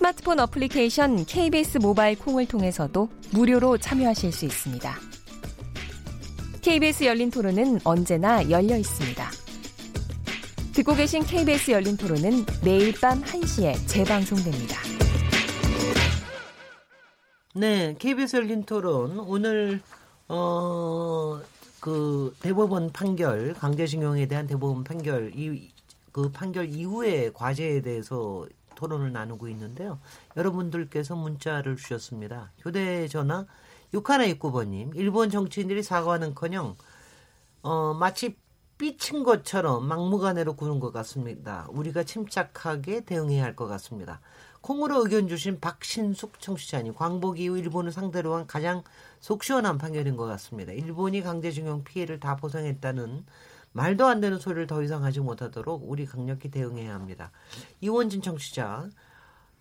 스마트폰 어플리케이션 KBS 모바일 콩을 통해서도 무료로 참여하실 수 있습니다. KBS 열린 토론은 언제나 열려 있습니다. 듣고 계신 KBS 열린 토론은 매일 밤 1시에 재방송됩니다. 네, KBS 열린 토론 오늘 어 그 대법원 판결 강제징용에 대한 대법원 판결 이 그 판결 이후의 과제에 대해서 토론을 나누고 있는데요. 여러분들께서 문자를 주셨습니다. 휴대전화 6129번님, 일본 정치인들이 사과하는커녕 어, 마치 삐친 것처럼 막무가내로 구는 것 같습니다. 우리가 침착하게 대응해야 할 것 같습니다. 콩으로 의견 주신 박신숙 청취자님, 광복 이후 일본을 상대로 한 가장 속 시원한 판결인 것 같습니다. 일본이 강제징용 피해를 다 보상했다는 말도 안 되는 소리를 더 이상 하지 못하도록 우리 강력히 대응해야 합니다. 이원진 청취자,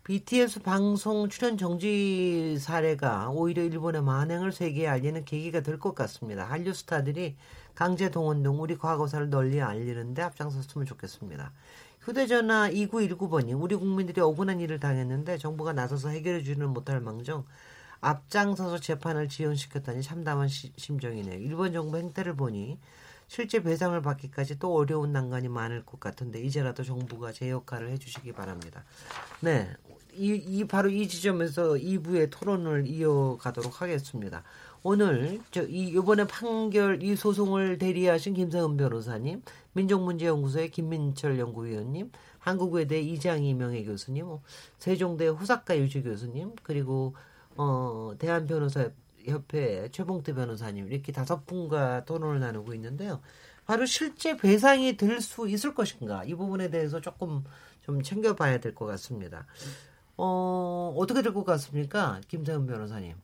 BTS 방송 출연 정지 사례가 오히려 일본의 만행을 세계에 알리는 계기가 될 것 같습니다. 한류 스타들이 강제 동원 등 우리 과거사를 널리 알리는데 앞장섰으면 좋겠습니다. 휴대전화 2919번이 우리 국민들이 억울한 일을 당했는데 정부가 나서서 해결해 주지는 못할 망정 앞장서서 재판을 지연시켰다니 참담한 시, 심정이네요. 일본 정부 행태를 보니 실제 배상을 받기까지 또 어려운 난관이 많을 것 같은데 이제라도 정부가 제 역할을 해주시기 바랍니다. 네, 이, 이 바로 이 지점에서 2부의 토론을 이어가도록 하겠습니다. 오늘 저이 이번에 판결 이 소송을 대리하신 김성은 변호사님, 민족문제연구소의 김민철 연구위원님, 한국외대 이장희 명예 교수님, 뭐 세종대 호사카 유지 교수님, 그리고 어 대한 변호사 협회 최봉태 변호사님 이렇게 다섯 분과 토론을 나누고 있는데요. 바로 실제 배상이 될 수 있을 것인가 이 부분에 대해서 조금 좀 챙겨봐야 될 것 같습니다. 어, 어떻게 될 것 같습니까, 김세은 변호사님?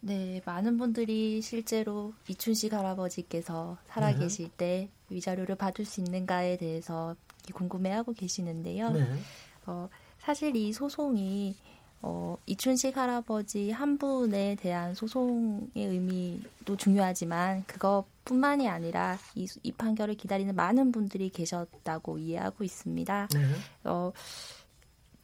네, 많은 분들이 실제로 이춘식 할아버지께서 살아계실 네. 때 위자료를 받을 수 있는가에 대해서 궁금해하고 계시는데요. 네. 어, 사실 이 소송이 어, 이춘식 할아버지 한 분에 대한 소송의 의미도 중요하지만 그것뿐만이 아니라 이, 이 판결을 기다리는 많은 분들이 계셨다고 이해하고 있습니다. 네. 어,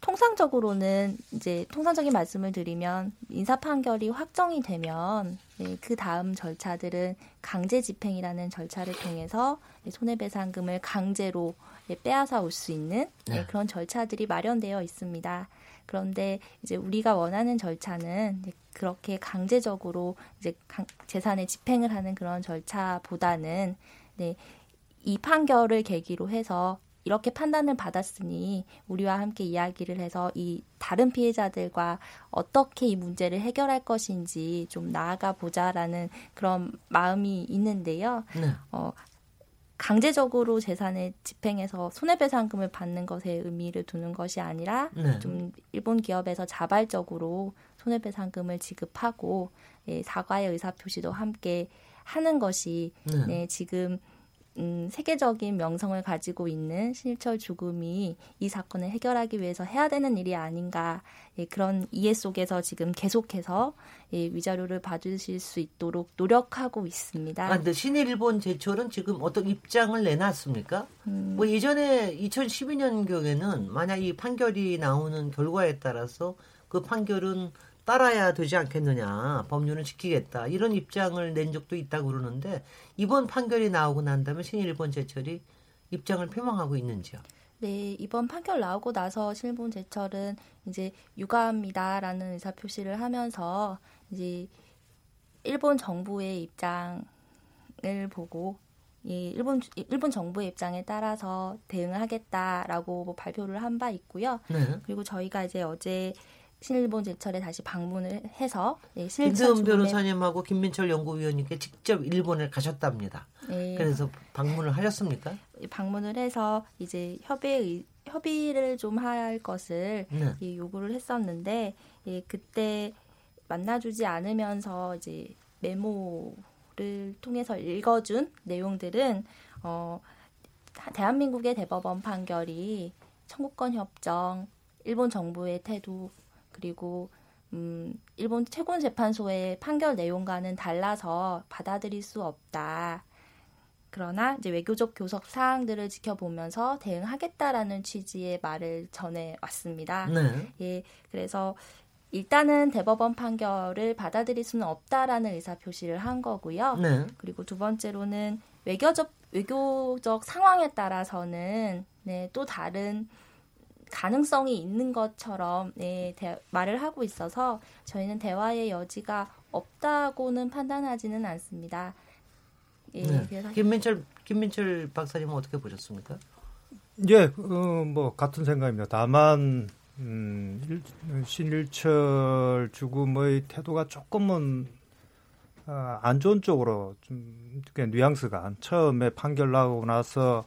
통상적으로는 이제 통상적인 말씀을 드리면 인사 판결이 확정이 되면 네, 그 다음 절차들은 강제 집행이라는 절차를 통해서 손해배상금을 강제로 빼앗아 올 수 있는 네, 네. 그런 절차들이 마련되어 있습니다. 그런데 이제 우리가 원하는 절차는 그렇게 강제적으로 이제 재산의 집행을 하는 그런 절차보다는 네, 이 판결을 계기로 해서 이렇게 판단을 받았으니 우리와 함께 이야기를 해서 이 다른 피해자들과 어떻게 이 문제를 해결할 것인지 좀 나아가 보자라는 그런 마음이 있는데요. 네. 어, 강제적으로 재산을 집행해서 손해배상금을 받는 것에 의미를 두는 것이 아니라 네. 좀 일본 기업에서 자발적으로 손해배상금을 지급하고 예, 사과의 의사 표시도 함께 하는 것이 네. 네, 지금 음, 세계적인 명성을 가지고 있는 신일철 죽음이 이 사건을 해결하기 위해서 해야 되는 일이 아닌가 예, 그런 이해 속에서 지금 계속해서 예, 위자료를 받으실 수 있도록 노력하고 있습니다. 아, 근데 신일본 제철은 지금 어떤 입장을 내놨습니까? 음. 뭐 예전에 2012년 경에는 만약 이 판결이 나오는 결과에 따라서 그 판결은 따라야 되지 않겠느냐. 법률은 지키겠다. 이런 입장을 낸 적도 있다고 그러는데 이번 판결이 나오고 난 다음에 신일본 제철이 입장을 표명하고 있는지요? 네, 이번 판결 나오고 나서 신일본 제철은 이제 유감이다라는 의사 표시를 하면서 이제 일본 정부의 입장을 보고 이 일본 일본 정부의 입장에 따라서 대응을 하겠다라고 뭐 발표를 한 바 있고요. 네. 그리고 저희가 이제 어제 신일본 제철에 다시 방문을 해서 네, 김세은 변호사님하고 김민철 연구위원님께 직접 일본에 가셨답니다. 네. 그래서 방문을 하셨습니까? 방문을 해서 이제 협의 협의를 좀 할 것을 네. 예, 요구를 했었는데 예, 그때 만나주지 않으면서 이제 메모를 통해서 읽어준 내용들은 어, 대한민국의 대법원 판결이 청구권 협정, 일본 정부의 태도 그리고 음, 일본 최고 재판소의 판결 내용과는 달라서 받아들일 수 없다. 그러나 이제 외교적 교섭 사항들을 지켜보면서 대응하겠다라는 취지의 말을 전해 왔습니다. 네. 예, 그래서 일단은 대법원 판결을 받아들일 수는 없다라는 의사 표시를 한 거고요. 네. 그리고 두 번째로는 외교적 외교적 상황에 따라서는 네, 또 다른 가능성이 있는 것처럼 네, 대, 말을 하고 있어서 저희는 대화의 여지가 없다고는 판단하지는 않습니다. 예, 네. 김민철 김민철 박사님은 어떻게 보셨습니까? 예, 어, 뭐 같은 생각입니다. 다만 음, 신일철 죽음의 태도가 조금은 어, 안 좋은 쪽으로 좀 뉘앙스가 처음에 판결 나고 나서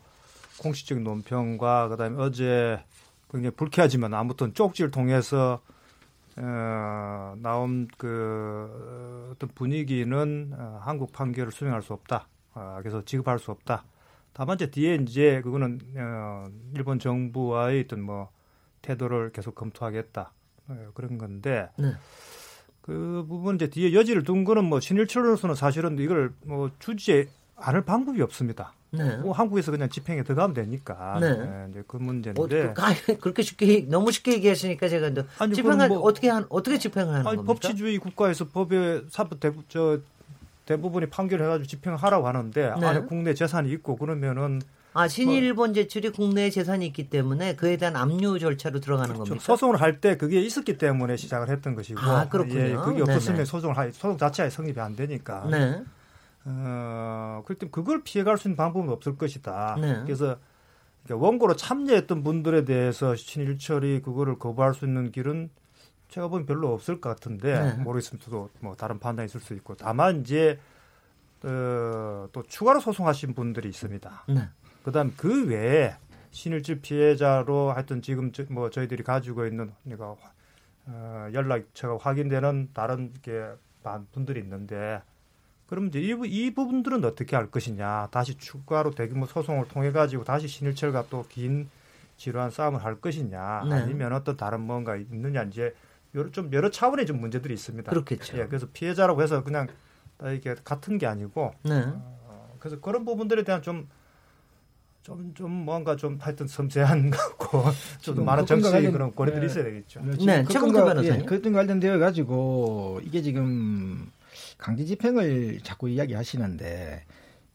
공식적인 논평과 그다음에 어제 굉장히 불쾌하지만 아무튼 쪽지를 통해서 어, 나온 그 어떤 분위기는 어, 한국 판결을 수용할 수 없다. 어, 그래서 지급할 수 없다. 다만 이제 뒤에 이제 그거는 어, 일본 정부와의 어떤 뭐 태도를 계속 검토하겠다 어, 그런 건데 네. 그 부분 이제 뒤에 여지를 둔 거는 뭐 신일철로서는 사실은 이걸 뭐 주지 않을 방법이 없습니다. 네. 뭐 한국에서 그냥 집행에 들어가면 되니까. 네. 네 이제 그 문제인데. 어, 그, 그렇게 쉽게 너무 쉽게 얘기하시니까 제가 아니, 집행을 뭐, 어떻게 한 어떻게 집행을 하는 아니, 겁니까? 법치주의 국가에서 법에 사법 대부 저 대부분이 판결해가지고 집행하라고 하는데 네. 안에 국내 재산이 있고 그러면은 아 신일본 제출이 국내 재산이 있기 때문에 그에 대한 압류 절차로 들어가는 그렇죠. 겁니까? 소송을 할 때 그게 있었기 때문에 시작을 했던 것이고 아 그렇군요. 예, 그게 없었으면 네네. 소송을 하, 소송 자체가 성립이 안 되니까. 네. 어 그렇기 그걸 피해갈 수 있는 방법은 없을 것이다. 네. 그래서 원고로 참여했던 분들에 대해서 신일철이 그거를 거부할 수 있는 길은 제가 보면 별로 없을 것 같은데 네. 모르겠습니다. 뭐 다른 판단이 있을 수 있고 다만 이제 어, 또 추가로 소송하신 분들이 있습니다. 네. 그다음 그 외에 신일집 피해자로 하여튼 지금 저, 뭐 저희들이 가지고 있는 그러니까 어, 연락처가 확인되는 다른 게 분들이 있는데 그럼 이제 이, 이 부분들은 어떻게 할 것이냐 다시 추가로 대규모 소송을 통해 가지고 다시 신일철과 또 긴 지루한 싸움을 할 것이냐 네. 아니면 어떤 다른 뭔가 있느냐 이제 여러 좀 여러 차원의 좀 문제들이 있습니다. 그렇겠죠. 예, 그래서 피해자라고 해서 그냥 이게 같은 게 아니고 네. 어, 그래서 그런 부분들에 대한 좀 좀, 좀 뭔가 좀 하여튼 섬세한 거고 좀 많은 정치 관련, 그런 고려들이 네. 있어야 되겠죠. 네, 최근과 변호사님. 예, 그것 관련되어 가지고 이게 지금 강제 집행을 자꾸 이야기하시는데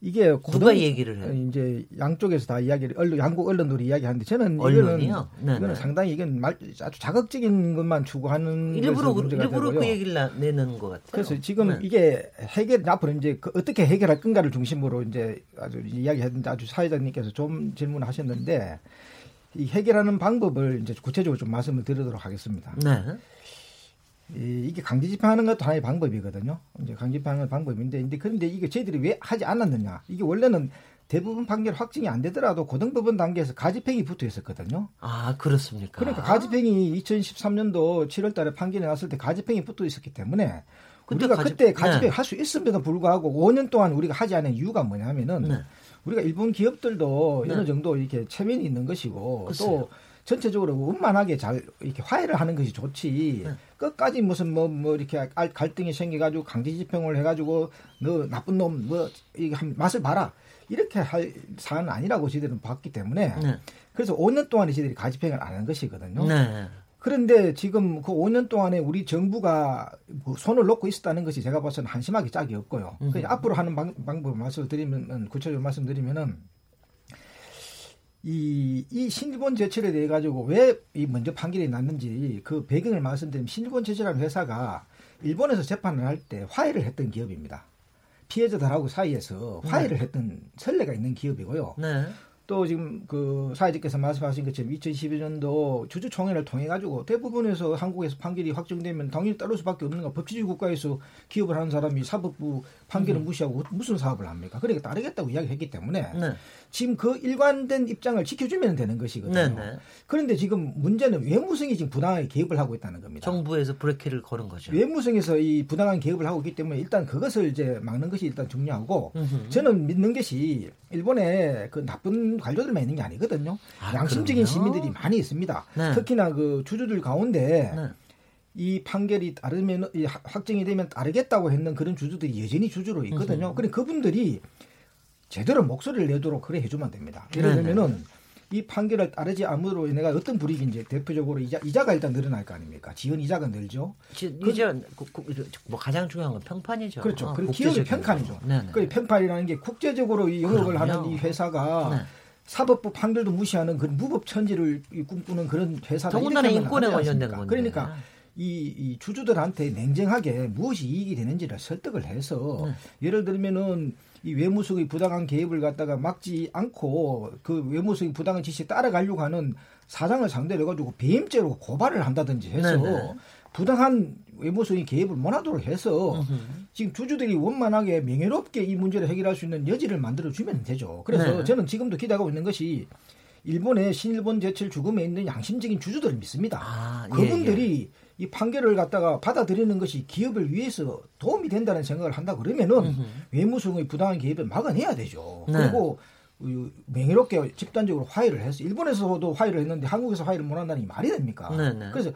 이게 누가 얘기를 해요? 이제 양쪽에서 다 이야기를 언론, 양국 언론들이 이야기하는데 저는 언론이요? 이거는 네, 이거는 네. 상당히 이건 말, 아주 자극적인 것만 추구하는 일부러 일부러 되고요. 그 얘기를 내는 것 같아요. 그래서 지금 네. 이게 해결 앞으로 이제 그 어떻게 해결할 건가를 중심으로 이제 아주 이야기했는데 아주 사회자님께서 좀 질문하셨는데 이 해결하는 방법을 이제 구체적으로 좀 말씀을 드리도록 하겠습니다. 네. 이, 이게 강제 집행하는 것도 하나의 방법이거든요. 이제 강제 집행하는 방법인데, 근데 그런데 이게 저희들이 왜 하지 않았느냐? 이게 원래는 대부분 판결 확정이 안 되더라도 고등법원 단계에서 가집행이 붙어 있었거든요. 아, 그렇습니까? 그러니까 가집행이 2013년도 7월 달에 판결이 났을 때 가집행이 붙어 있었기 때문에 우리가 가집, 그때 가집행 네. 할수 있음에도 불구하고 5년 동안 우리가 하지 않은 이유가 뭐냐면은 네. 우리가 일본 기업들도 네. 어느 정도 이렇게 체면이 있는 것이고 글쎄요. 또 전체적으로 원만하게 잘 이렇게 화해를 하는 것이 좋지. 네. 끝까지 무슨 뭐, 뭐 이렇게 갈등이 생겨가지고 강제 집행을 해가지고 너 나쁜 놈뭐 이게 한 맛을 봐라. 이렇게 할 사안은 아니라고 저희들은 봤기 때문에 네. 그래서 5년 동안에 저희들이 가집행을 안 한 것이거든요. 네. 그런데 지금 그 5년 동안에 우리 정부가 뭐 손을 놓고 있었다는 것이 제가 봐서는 한심하게 짝이 없고요. 음. 앞으로 하는 방, 방법을 말씀드리면 구체적으로 말씀드리면은 이, 이 신일본 제철에 대해 가지고 왜 이 먼저 판결이 났는지 그 배경을 말씀드리면 신일본 제철이라는 회사가 일본에서 재판을 할 때 화해를 했던 기업입니다. 피해자들하고 사이에서 화해를 네. 했던 선례가 있는 기업이고요. 네. 또 지금 그 사회자께서 말씀하신 것처럼 2012년도 주주총회를 통해 가지고 대부분에서 한국에서 판결이 확정되면 당연히 따를 수밖에 없는 가 법치주의 국가에서 기업을 하는 사람이 사법부 판결을 음. 무시하고 무슨 사업을 합니까? 그러니까 따르겠다고 이야기했기 때문에 네. 지금 그 일관된 입장을 지켜주면 되는 것이거든요. 네, 네. 그런데 지금 문제는 외무성이 지금 부당하게 개입을 하고 있다는 겁니다. 정부에서 브레이크를 거는 거죠. 외무성에서 이 부당한 개입을 하고 있기 때문에 일단 그것을 이제 막는 것이 일단 중요하고 음흠. 저는 믿는 것이 일본에 그 나쁜 관료들만 있는 게 아니거든요. 아, 양심적인 그럼요? 시민들이 많이 있습니다. 네. 특히나 그 주주들 가운데 네. 이 판결이 따르면 이 확정이 되면 따르겠다고 했는 그런 주주들이 여전히 주주로 있거든요. 그래 그분들이 제대로 목소리를 내도록 그래 해주면 됩니다. 예를 들면은 이 판결을 따르지 않으로 내가 어떤 불이익인지 대표적으로 이자 이자가 일단 늘어날 거 아닙니까? 지원 이자가 늘죠. 지, 그, 이제 뭐 가장 중요한 건 평판이죠. 그렇죠. 어, 그리고 기업의 평판이죠. 그 평판이라는 게 국제적으로 이 영업을 그럼요. 하는 이 회사가 네. 사법부 판결도 무시하는 그런 무법 천지를 꿈꾸는 그런 회사가 더군다나 인권에 관련된 건데. 그러니까 이, 이, 주주들한테 냉정하게 무엇이 이익이 되는지를 설득을 해서 네. 예를 들면은 이 외무성의 부당한 개입을 갖다가 막지 않고 그 외무성의 부당한 지시에 따라가려고 하는 사장을 상대로 해가지고 배임죄로 고발을 한다든지 해서 네네. 네. 부당한 외무성의 개입을 못하도록 해서 으흠. 지금 주주들이 원만하게 명예롭게 이 문제를 해결할 수 있는 여지를 만들어 주면 되죠. 그래서 네. 저는 지금도 기대하고 있는 것이 일본의 신일본 제철 죽음에 있는 양심적인 주주들을 믿습니다. 아, 예, 그분들이 예. 이 판결을 갖다가 받아들이는 것이 기업을 위해서 도움이 된다는 생각을 한다 그러면은 외무성의 부당한 개입을 막아내야 되죠. 네. 그리고 명예롭게 집단적으로 화해를 해서 일본에서도 화해를 했는데 한국에서 화해를 못 한다는 게 말이 됩니까? 네, 네. 그래서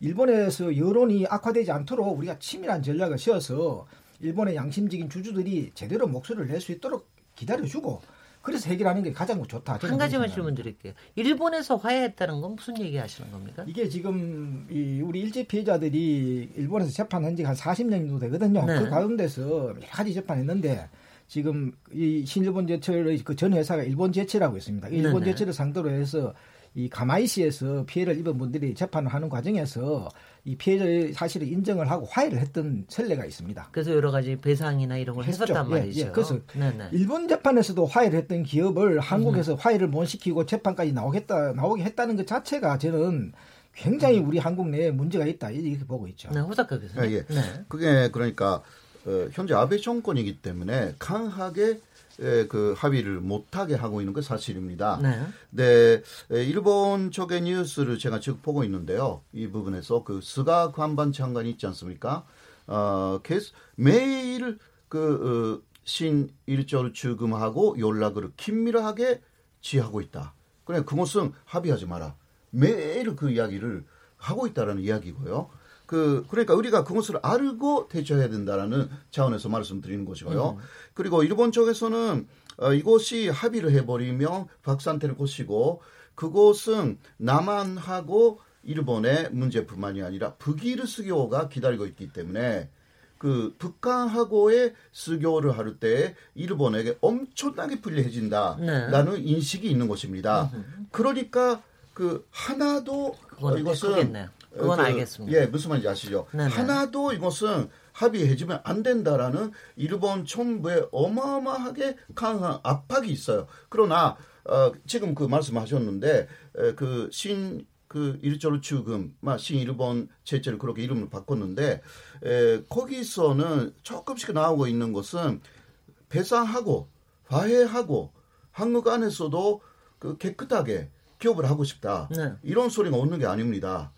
일본에서 여론이 악화되지 않도록 우리가 치밀한 전략을 세워서 일본의 양심적인 주주들이 제대로 목소리를 낼 수 있도록 기다려주고 그래서 해결하는 게 가장 좋다. 한 가지만 질문 드릴게요. 일본에서 화해했다는 건 무슨 얘기 하시는 겁니까? 이게 지금 이 우리 일제 피해자들이 일본에서 재판한 지가 한 40년 정도 되거든요. 네. 그 가운데서 여러 가지 재판했는데 지금 이 신일본 제철의 그 전 회사가 일본 제철하고 있습니다. 일본 네네. 제철을 상대로 해서 이 가마이시에서 피해를 입은 분들이 재판을 하는 과정에서 이 피해자의 사실을 인정을 하고 화해를 했던 선례가 있습니다. 그래서 여러 가지 배상이나 이런 걸 했었죠. 했었단 말이죠. 예, 예. 그래서 네네. 일본 재판에서도 화해를 했던 기업을 한국에서 음. 화해를 못 시키고 재판까지 나오겠다 나오게 했다는 것 자체가 저는 굉장히 우리 한국 내에 문제가 있다 이렇게 보고 있죠. 네, 호사카 교수님. 예, 예. 네. 그게 그러니까 어, 현재 아베 정권이기 때문에 강하게 에, 그 합의를 못하게 하고 있는 게 사실입니다. 네. 네. 일본 쪽의 뉴스를 제가 지금 보고 있는데요. 이 부분에서 그 스가 관반 장관이 있지 않습니까? 어, 계속 매일 그 어, 신일절 출금하고 연락을 긴밀하게 지하고 있다. 그래 그것은 합의하지 마라. 매일 그 이야기를 하고 있다라는 이야기고요. 그 그러니까 우리가 그것을 알고 대처해야 된다라는 차원에서 말씀드리는 것이고요. 음. 그리고 일본 쪽에서는 어, 이곳이 합의를 해버리면 박산태를 고시고 그곳은 남한하고 일본의 문제뿐만이 아니라 북일의 수교가 기다리고 있기 때문에 그 북한하고의 수교를 할 때 일본에게 엄청나게 불리해진다라는 네. 인식이 있는 것입니다. 음. 그러니까 그 하나도 이것은. 그건 그, 알겠습니다. 예, 무슨 말인지 아시죠? 네네. 하나도 이것은 합의해주면 안 된다라는 일본 정부의 어마어마하게 강한 압박이 있어요. 그러나 어, 지금 그 말씀하셨는데 에, 그 신, 그 일조로 추금, 신 일본 제철 그렇게 이름을 바꿨는데 에, 거기서는 조금씩 나오고 있는 것은 배상하고 화해하고 한국 안에서도 그 깨끗하게 기업을 하고 싶다. 네. 이런 소리가 오는 게 아닙니다.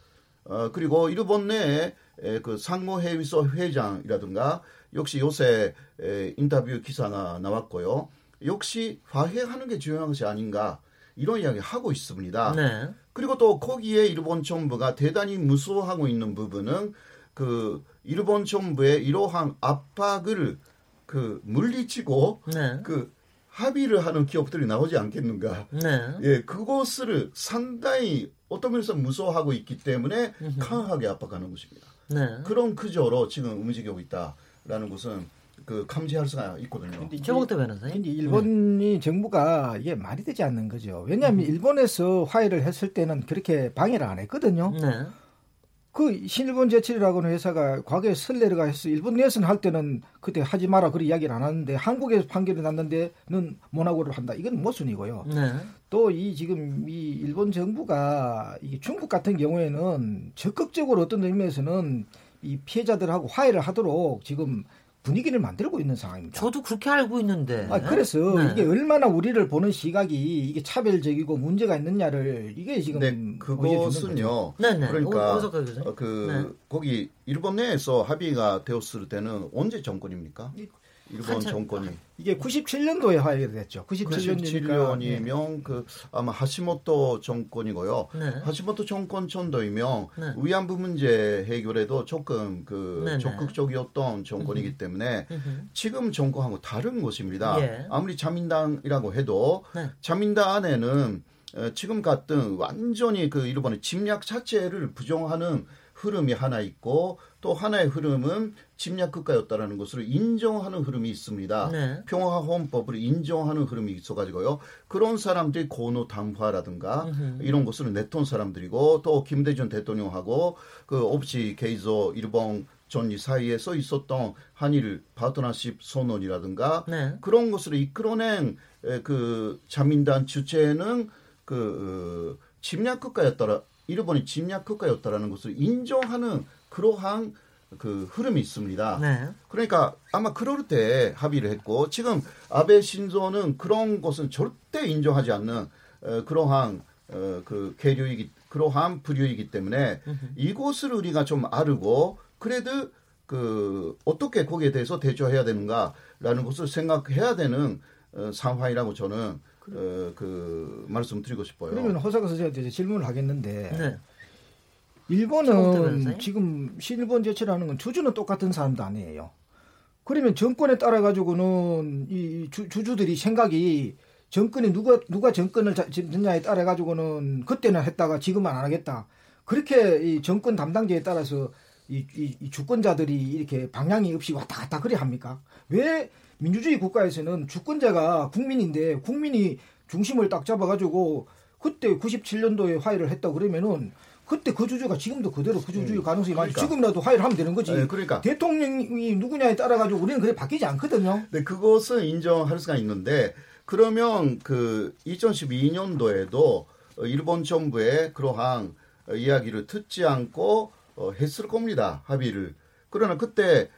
어, 그리고 일본 내에 에, 그 상무회의소 회장이라든가 역시 요새 에, 인터뷰 기사가 나왔고요. 역시 화해하는 게 중요한 것이 아닌가 이런 이야기 하고 있습니다. 네. 그리고 또 거기에 일본 정부가 대단히 무서워하고 있는 부분은 그 일본 정부의 이러한 압박을 그 물리치고 네. 그 합의를 하는 기업들이 나오지 않겠는가. 네. 예, 그것을 상당히 어떤 면에서 무서워하고 있기 때문에 강하게 압박하는 것입니다. 네. 그런 구조로 지금 움직이고 있다라는 것은 그 감지할 수가 있거든요. 최봉태 변호사님. 근데 일본이 네. 정부가 이게 말이 되지 않는 거죠. 왜냐하면 음. 일본에서 화해를 했을 때는 그렇게 방해를 안 했거든요. 네. 그 신일본 제철이라고는 회사가 과거에 설레르가 해서 일본 내에서는 할 때는 그때 하지 마라 그런 이야기를 안 하는데 한국에서 판결이 났는데는 모나고를 한다. 이건 모순이고요. 네. 또이 지금 이 일본 정부가 이 중국 같은 경우에는 적극적으로 어떤 의미에서는 이 피해자들하고 화해를 하도록 지금 분위기를 만들고 있는 상황입니다. 저도 그렇게 알고 있는데. 아, 그래서 네. 이게 얼마나 우리를 보는 시각이 이게 차별적이고 문제가 있느냐를 이게 지금 네, 그것은요. 네네. 그러니까 어, 그 네. 거기 일본 내에서 합의가 되었을 때는 언제 정권입니까? 일본 정권이 이게 97년도에 하게 됐죠. 97년이면 네. 그 아마 하시모토 정권이고요. 네. 하시모토 정권 전도이면 네. 위안부 문제 해결에도 조금 그 네, 네. 적극적이었던 정권이기 때문에 지금 정권하고 다른 것입니다. 예. 아무리 자민당이라고 해도 네. 자민당 안에는 어, 지금 같은 완전히 그 일본의 침략 자체를 부정하는 흐름이 하나 있고 또 하나의 흐름은 침략 국가였다라는 것을 인정하는 흐름이 있습니다. 네. 평화 헌법을 인정하는 흐름이 있어가지고요. 그런 사람들이 고노 담화라든가 이런 것을 내톤 사람들이고 또 김대중 대통령하고 그 옵시 게이조 일본 전이 사이에 써 있었던 한일 파트너십 선언이라든가 네. 그런 것을 이끌어낸 그 자민당 주체는 그 어, 침략 국가였더라 일본이 침략 국가였다라는 것을 인정하는 그러한 그 흐름이 있습니다. 네. 그러니까 아마 그럴 때 합의를 했고 지금 아베 신조는 그런 것은 절대 인정하지 않는 어, 그러한 어, 그 계류이기 그러한 부류이기 때문에 이곳을 우리가 좀 아르고 그래도 그 어떻게 거기에 대해서 대처해야 되는가라는 것을 생각해야 되는 어, 상황이라고 저는 어, 그 말씀드리고 싶어요. 그러면 호사가 선생님한테 질문을 하겠는데 네. 일본은 지금 신일본 제철하는 건 주주는 똑같은 사람도 아니에요. 그러면 정권에 따라 가지고는 이 주, 주들이 생각이 정권이 누가 누가 정권을 잡느냐에 따라 가지고는 그때는 했다가 지금은 안 하겠다. 그렇게 이 정권 담당자에 따라서 이, 이, 이 주권자들이 이렇게 방향이 없이 왔다 갔다 그래 합니까? 왜 민주주의 국가에서는 주권자가 국민인데 국민이 중심을 딱 잡아가지고 그때 97년도에 화해를 했다 그러면은 그때 그 주주가 지금도 그대로 그 주주의 음. 가능성이 많이 그러니까. 지금이라도 화해를 하면 되는 거지. 네, 그러니까 대통령이 누구냐에 따라 가지고 우리는 그래 바뀌지 않거든요. 네, 그것은 인정할 수가 있는데 그러면 그 2012년도에도 일본 정부의 그러한 이야기를 듣지 않고 어, 했을 겁니다 합의를. 그러나 그때 에,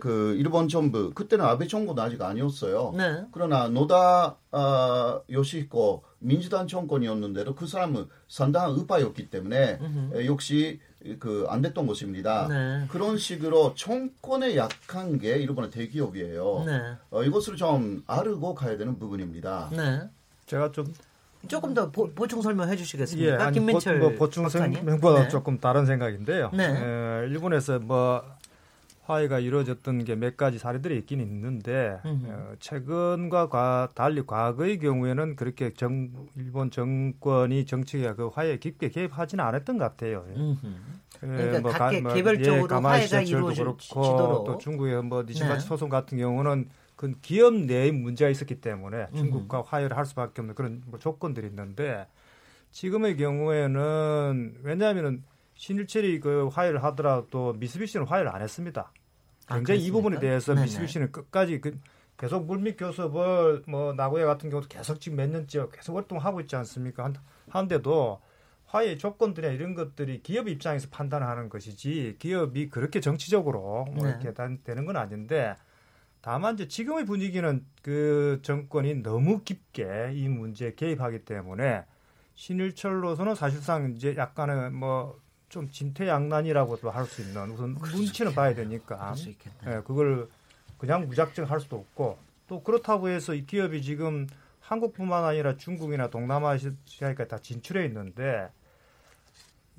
그 일본 정부 그때는 아베 정부도 아직 아니었어요. 네. 그러나 노다 아, 요시히코 민주당 정권이었는데도 그 사람은 상당한 의파였기 때문에 에, 역시 그 안 됐던 것입니다. 네. 그런 식으로 정권에 약한 게 일본의 대기업이에요. 네. 어, 이것을 좀 아르고 가야 되는 부분입니다. 네. 제가 좀 조금 더 보, 충 설명해 주시겠습니까? 예, 아니, 김민철 보, 뭐 보충 설명보다 네. 조금 다른 생각인데요. 네. 에, 일본에서 뭐 화해가 이루어졌던 게 몇 가지 사례들이 있긴 있는데 어, 최근과 과, 달리 과거의 경우에는 그렇게 정, 일본 정권이 정치에 그 화해에 깊게 개입하지는 않았던 것 같아요. 예. 그러니까 뭐각 뭐, 개별적으로 예, 화해가 이루어지도록 또 중국의 뭐 니신바치 네. 소송 같은 경우는 그 기업 내의 문제가 있었기 때문에 중국과 화해를 할 수밖에 없는 그런 뭐 조건들이 있는데 지금의 경우에는 왜냐하면은 신일철이 그 화해를 하더라도 미쓰비시는 화해를 안 했습니다. 아, 굉장히 아, 이 부분에 대해서 네네. 미쓰비시는 끝까지 그 계속 물밑 교섭을 뭐 나고야 같은 경우도 계속 지금 몇 년째 계속 활동하고 있지 않습니까? 한데도 화해 조건들이나 이런 것들이 기업 입장에서 판단하는 것이지 기업이 그렇게 정치적으로 뭐 네. 이렇게 되는 건 아닌데 다만 이제 지금의 분위기는 그 정권이 너무 깊게 이 문제에 개입하기 때문에 신일철로서는 사실상 이제 약간의 뭐 좀 진퇴양난이라고도 할 수 있는 우선 눈치는 봐야 되니까 예, 그걸 그냥 무작정 할 수도 없고 또 그렇다고 해서 이 기업이 지금 한국뿐만 아니라 중국이나 동남아시아까지 다 진출해 있는데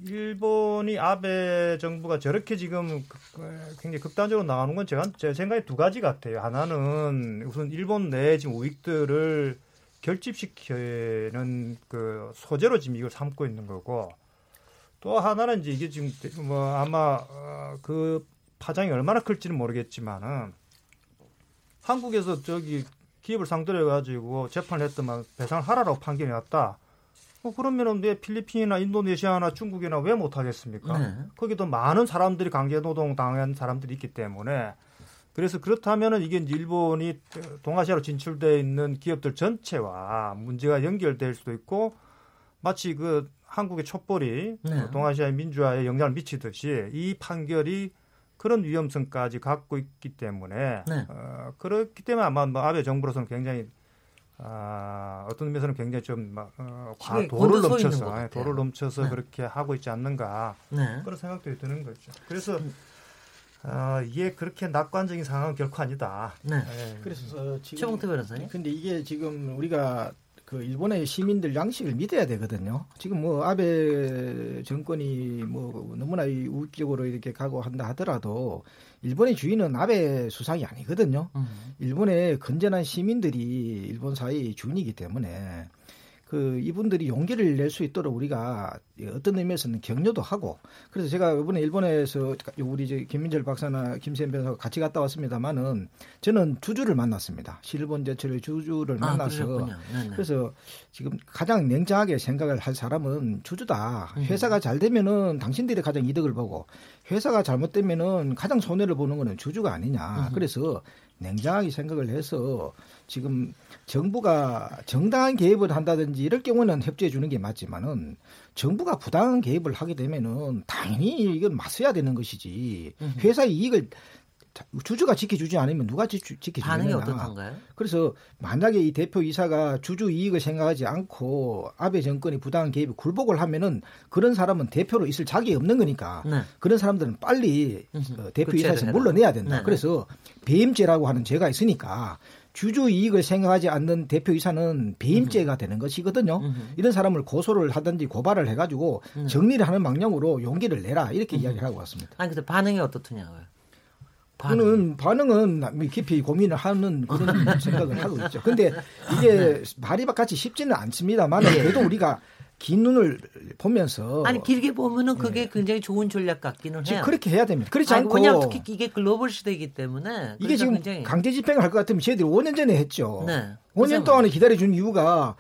일본이 아베 정부가 저렇게 지금 굉장히 극단적으로 나가는 건 제가 제 생각에 두 가지 같아요. 하나는 우선 일본 내 지금 우익들을 결집시키는 그 소재로 지금 이걸 삼고 있는 거고 또 하나는 이제 이게 지금 뭐 아마 어, 그 파장이 얼마나 클지는 모르겠지만은 한국에서 저기 기업을 상대로 해가지고 재판을 했더만 배상을 하라고 판결이 났다. 어, 그러면은 왜 필리핀이나 인도네시아나 중국이나 왜 못하겠습니까? 네. 거기도 많은 사람들이 강제노동 당한 사람들이 있기 때문에 그래서 그렇다면은 이게 일본이 동아시아로 진출돼 있는 기업들 전체와 문제가 연결될 수도 있고 마치 그 한국의 촛불이 네. 동아시아의 민주화에 영향을 미치듯이 이 판결이 그런 위험성까지 갖고 있기 때문에 네. 어, 그렇기 때문에 아마 뭐 아베 정부로서는 굉장히 아, 어떤 의미에서는 굉장히 좀 어, 과 도를 넘쳐서 예, 도를 넘쳐서 네. 그렇게 하고 있지 않는가 네. 그런 생각도 드는 거죠. 그래서 음. 어, 이게 그렇게 낙관적인 상황은 결코 아니다. 네. 네. 그래서 어, 지금 최봉태 변호사님. 근데 이게 지금 우리가 그 일본의 시민들 양식을 믿어야 되거든요. 지금 뭐 아베 정권이 뭐 너무나 우익적으로 이렇게 가고 한다 하더라도 일본의 주인은 아베 수상이 아니거든요. 음. 일본의 건전한 시민들이 일본 사회의 주인이기 때문에 그 이분들이 용기를 낼 수 있도록 우리가 어떤 의미에서는 격려도 하고 그래서 제가 이번에 일본에서 우리 이제 김민철 박사나 김세현 변호사가 같이 갔다 왔습니다만은 저는 주주를 만났습니다. 실본 제철의 주주를 아, 만나서 그래서 지금 가장 냉정하게 생각을 할 사람은 주주다. 음. 회사가 잘 되면은 당신들이 가장 이득을 보고 회사가 잘못되면은 가장 손해를 보는 거는 주주가 아니냐. 음. 그래서 냉정하게 생각을 해서 지금 정부가 정당한 개입을 한다든지 이럴 경우는 협조해 주는 게 맞지만은 정부가 부당한 개입을 하게 되면은 당연히 이건 맞서야 되는 것이지. 회사의 이익을 주주가 지켜주지 않으면 누가 지켜주느냐. 반응이 어떻던가요? 그래서 만약에 이 대표 이사가 주주 이익을 생각하지 않고 아베 정권이 부당한 개입에 굴복을 하면은 그런 사람은 대표로 있을 자격이 없는 거니까 네. 그런 사람들은 빨리 어, 대표 이사에서 물러내야 된다. 네 그래서 배임죄라고 하는 죄가 있으니까 주주 이익을 생각하지 않는 대표이사는 배임죄가 되는 것이거든요. 이런 사람을 고소를 하든지 고발을 해가지고 정리를 하는 방향으로 용기를 내라 이렇게 이야기를 하고 왔습니다. 아니 근데 반응이 어떻냐고요? 반응. 반응은 깊이 고민을 하는 그런 생각을 하고 있죠. 근데 이게 말이 같이 쉽지는 않습니다만 그래도 우리가 긴 눈을 보면서 아니 길게 보면은 그게 네. 굉장히 좋은 전략 같기는 해요. 그렇게 해야 됩니다. 그렇지 않고 그냥 특히 이게 글로벌 시대이기 때문에 이게 지금 굉장히... 강제 집행을 할 것 같으면 저희들이 5년 전에 했죠. 네. 5년 동안에 기다려 준 이유가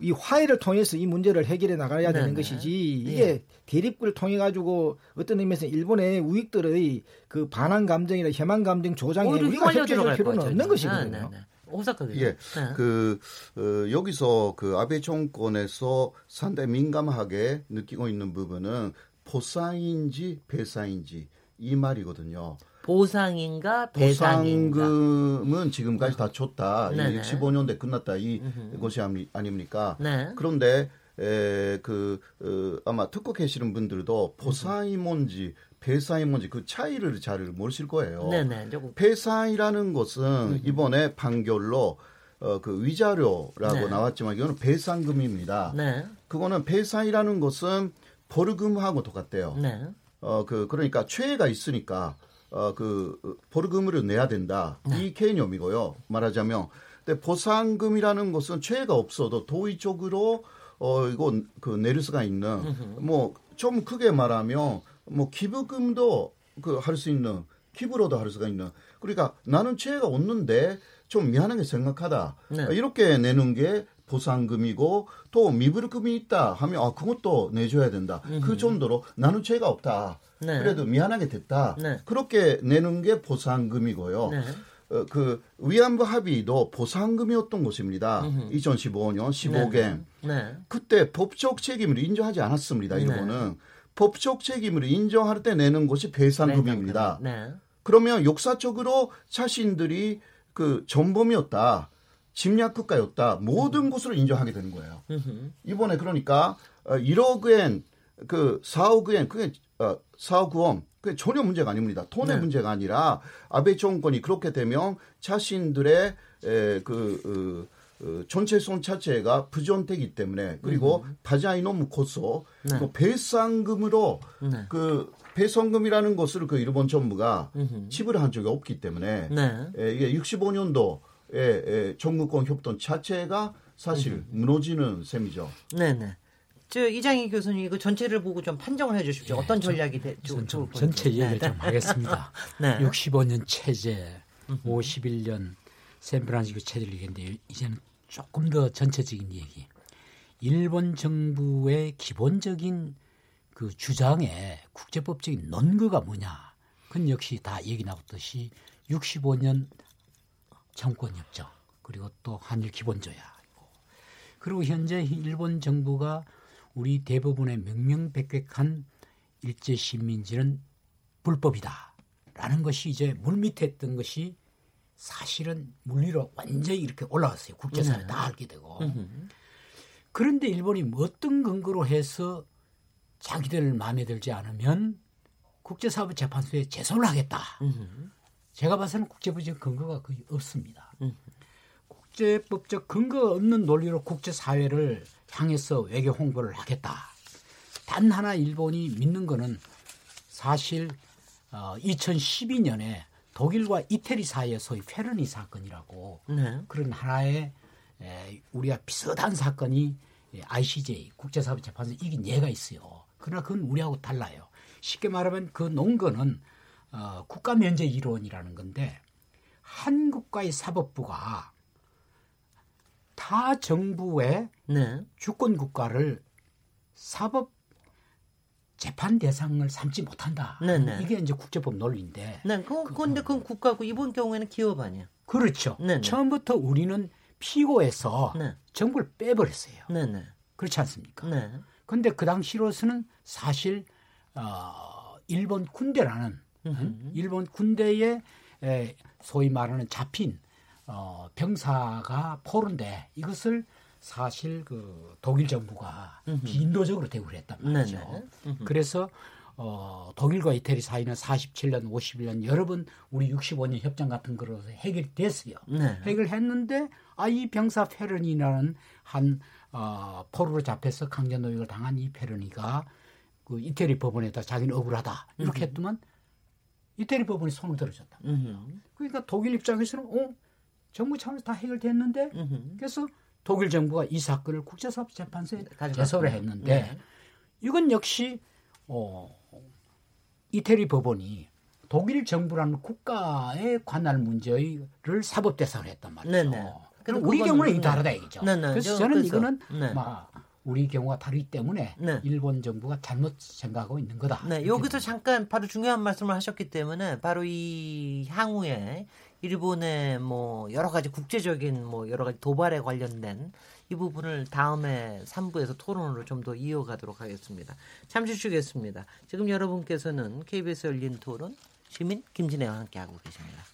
이 화해를 통해서 이 문제를 해결해 나가야 되는 네 것이지 이게 예. 대립을 통해 가지고 어떤 의미에서 일본의 우익들의 그 반항 감정이나 혐한 감정 조장에 우리가 협조할 필요는 없는 것이거든요. 네, 네, 네. 오사카요. 예, 네. 그 어, 여기서 그 아베 정권에서 상당히 민감하게 느끼고 있는 부분은 보상인지 배상인지 이 말이거든요. 보상인가 배상인가. 보상금은 지금까지 다 줬다. 네네. 15년 대 끝났다. 이 것이 아닙니까? 네. 그런데 에, 그, 어, 아마 듣고 계시는 분들도 보상이 뭔지 배상이 뭔지 그 차이를 잘 모르실 거예요. 네네. 배상이라는 것은 이번에 판결로 어, 그 위자료라고 네. 나왔지만 이거는 배상금입니다. 네. 그거는 배상이라는 것은 벌금하고 똑같대요. 네. 어, 그, 그러니까 최애가 있으니까, 어, 그, 벌금을 내야 된다. 네. 이 개념이고요. 말하자면. 근데 보상금이라는 것은 최애가 없어도 도의적으로, 어, 이거, 그, 내릴 수가 있는, 뭐, 좀 크게 말하면, 뭐 기부금도 그 할 수 있는 기부로도 할 수가 있는 그러니까 나는 죄가 없는데 좀 미안하게 생각하다 네. 이렇게 내는 게 보상금이고 또 미불금이 있다 하면 아 그것도 내줘야 된다 그 음흠. 그 정도로 나는 죄가 없다 네. 그래도 미안하게 됐다 네. 그렇게 내는 게 보상금이고요. 네. 어, 그 위안부 합의도 보상금이었던 것입니다. 음흠. 2015년 15개 네. 그때 법적 책임을 인정하지 않았습니다. 일본은 네. 법적 책임을 인정할 때 내는 것이 배상금입니다. 네. 그러면 역사적으로 자신들이 그 전범이었다. 침략국가였다. 모든 것을 인정하게 되는 거예요. 이번에 그러니까 1억엔 어, 그 4억엔 그게 4억 어, 원 그게 전혀 문제가 아닙니다. 돈의 네. 문제가 아니라 아베 정권이 그렇게 되면 자신들의 에, 그 어, 어, 전체성 자체가 부정되기 때문에 그리고 음. 바자이 노무 코소 네. 그 배상금으로 네. 그 배상금이라는 것을 그 일본 정부가. 지불한 적이 없기 때문에 네. 에, 이게 65년도 에 에, 전국권 협동 자체가 사실 음흠. 무너지는 셈이죠. 네네. 저 이장희 교수님 이거 전체를 보고 좀 판정을 해주십시오. 네, 어떤 전략이 되, 좀, 좀 전체 얘기를 네. 좀 하겠습니다. 네. 65년 체제, 51년 샌프란시스코 체제를 얘기했는데 이제는 조금 더 전체적인 얘기. 일본 정부의 기본적인 그 주장에 국제법적인 논거가 뭐냐? 그건 역시 다 얘기 나왔듯이 65년 정권 협정 그리고 또 한일 기본 조약 그리고 현재 일본 정부가 우리 대부분의 명명백백한 일제 시민지는 불법이다라는 것이 이제 물밑에 있던 것이 사실은 물 위로 완전히 이렇게 올라왔어요. 국제사회 네. 다 알게 되고. 그런데 일본이 어떤 근거로 해서 자기들 마음에 들지 않으면 국제사법 재판소에 제소를 하겠다. 제가 봐서는 국제법적 근거가 거의 없습니다. 국제법적 근거가 없는 논리로 국제사회를 향해서 외교 홍보를 하겠다. 단 하나 일본이 믿는 거는 사실 어, 2012년에 독일과 이태리 소위 페르니 사건이라고 네. 그런 하나의 에, 우리가 비슷한 사건이 ICJ 국제사법재판소 이긴 예가 있어요. 그러나 그건 우리하고 달라요. 쉽게 말하면 그 논거는 어, 국가 면제 이론이라는 건데 한국과의 사법부가 타 정부의 네. 주권 국가를 사법 재판 대상을 삼지 못한다. 네네. 네. 이게 이제 국제법 논리인데. 네, 그, 근데 그건 국가고 이번 경우에는 기업 아니야. 그렇죠. 네네. 네. 처음부터 우리는 피고에서 네. 정부를 빼버렸어요. 네네. 네. 그렇지 않습니까? 네. 근데 그 당시로서는 사실 어, 일본 군대라는 음, 일본 군대의 에, 소위 말하는 잡힌 어, 병사가 포른데 이것을 사실 그 독일 정부가 음흠. 비인도적으로 대우를 했단 말이죠. 그래서 어, 독일과 이태리 사이는 47년, 51년 여러 번 우리 65년 협정 같은 거로 해결됐어요. 네. 해결했는데 아 이 병사 페르니라는 한 어, 포로로 잡혀서 강제 노역을 당한 이 페르니가 그 이태리 법원에다 자기는 억울하다 이렇게. 했더만 이태리 법원이 손을 들어줬다. 그러니까 독일 입장에서는 어 정부 차원에서 다 해결됐는데 음흠. 그래서 독일 정부가 이 사건을 국제사법재판소에 제소를 했는데 네. 이건 역시 어, 이태리 법원이 독일 정부라는 국가에 관할 문제를 사법 대상을 했단 말이죠. 네네. 네. 그럼 우리 경우는 이 다르다 얘기죠. 네네. 네. 그래서 저는 그래서, 이거는 네. 막 우리 경우가 다르기 때문에 네. 일본 정부가 잘못 생각하고 있는 거다. 네, 여기서 잠깐 바로 중요한 말씀을 하셨기 때문에 바로 이 향후에 일본의 뭐 여러 가지 국제적인 뭐 여러 가지 도발에 관련된 이 부분을 다음에 3부에서 토론으로 좀 더 이어가도록 하겠습니다. 잠시 쉬겠습니다. 지금 여러분께서는 KBS 열린 토론 시민 김진애와 함께하고 계십니다.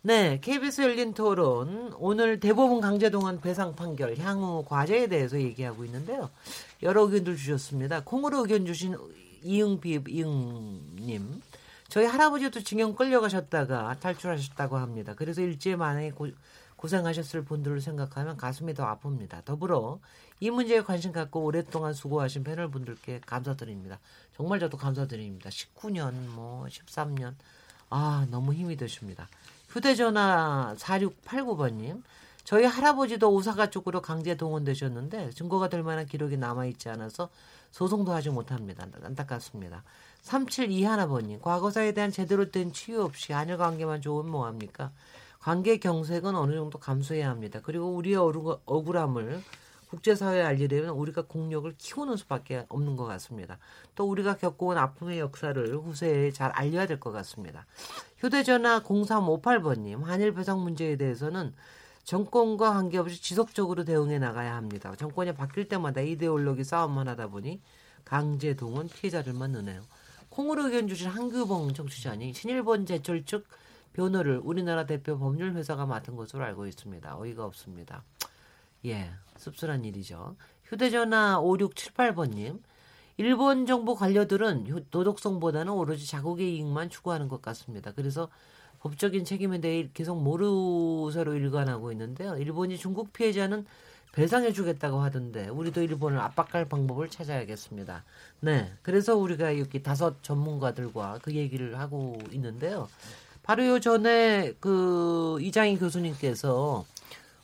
네, KBS 열린 토론 오늘 대법원 강제동원 배상 판결 향후 과제에 대해서 얘기하고 있는데요. 여러 의견들 주셨습니다. 콩으로 의견 주신 이응비 이응님 저희 할아버지도 징용 끌려가셨다가 탈출하셨다고 합니다. 그래서 일주일 만에 고, 고생하셨을 분들을 생각하면 가슴이 더 아픕니다. 더불어 이 문제에 관심 갖고 오랫동안 수고하신 패널 분들께 감사드립니다. 정말 저도 감사드립니다. 19년, 뭐 13년. 아, 너무 힘이 드십니다. 휴대전화 4689번님. 저희 할아버지도 오사카 쪽으로 강제 동원되셨는데 증거가 될 만한 기록이 남아있지 않아서 소송도 하지 못합니다. 안타깝습니다. 372 하나번님. 과거사에 대한 제대로 된 치유 없이 한일 관계만 좋으면 뭐합니까? 관계 경색은 어느 정도 감수해야 합니다. 그리고 우리의 억울함을 국제사회에 알리려면 우리가 공력을 키우는 수밖에 없는 것 같습니다. 또 우리가 겪어온 아픔의 역사를 후세에 잘 알려야 될 것 같습니다. 휴대전화 0358번님, 한일 배상 문제에 대해서는 정권과 관계없이 지속적으로 대응해 나가야 합니다. 정권이 바뀔 때마다 이데올로기 싸움만 하다 보니 강제 동원 피해자들만 느네요. 콩으로 의견 주신 한규봉 정치자니 신일본 제철 측 변호를 우리나라 대표 법률 회사가 맡은 것으로 알고 있습니다. 어이가 없습니다. 예, 씁쓸한 일이죠. 휴대전화 5678번님. 일본 정부 관료들은 도덕성보다는 오로지 자국의 이익만 추구하는 것 같습니다. 그래서 법적인 책임에 대해 계속 모르서로 일관하고 있는데요. 일본이 중국 피해자는 배상해주겠다고 하던데 우리도 일본을 압박할 방법을 찾아야겠습니다. 네, 그래서 우리가 이렇게 다섯 전문가들과 그 얘기를 하고 있는데요. 바로 요 전에 그 이장희 교수님께서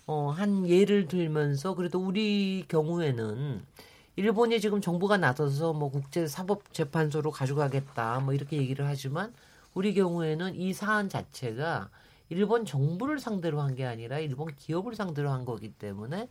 어, 한 예를 들면서 그래도 우리 경우에는 일본이 지금 정부가 나서서 뭐 국제 사법 재판소로 가져가겠다 뭐 이렇게 얘기를 하지만 우리 경우에는 이 사안 자체가 일본 정부를 상대로 한 게 아니라 일본 기업을 상대로 한 거기 때문에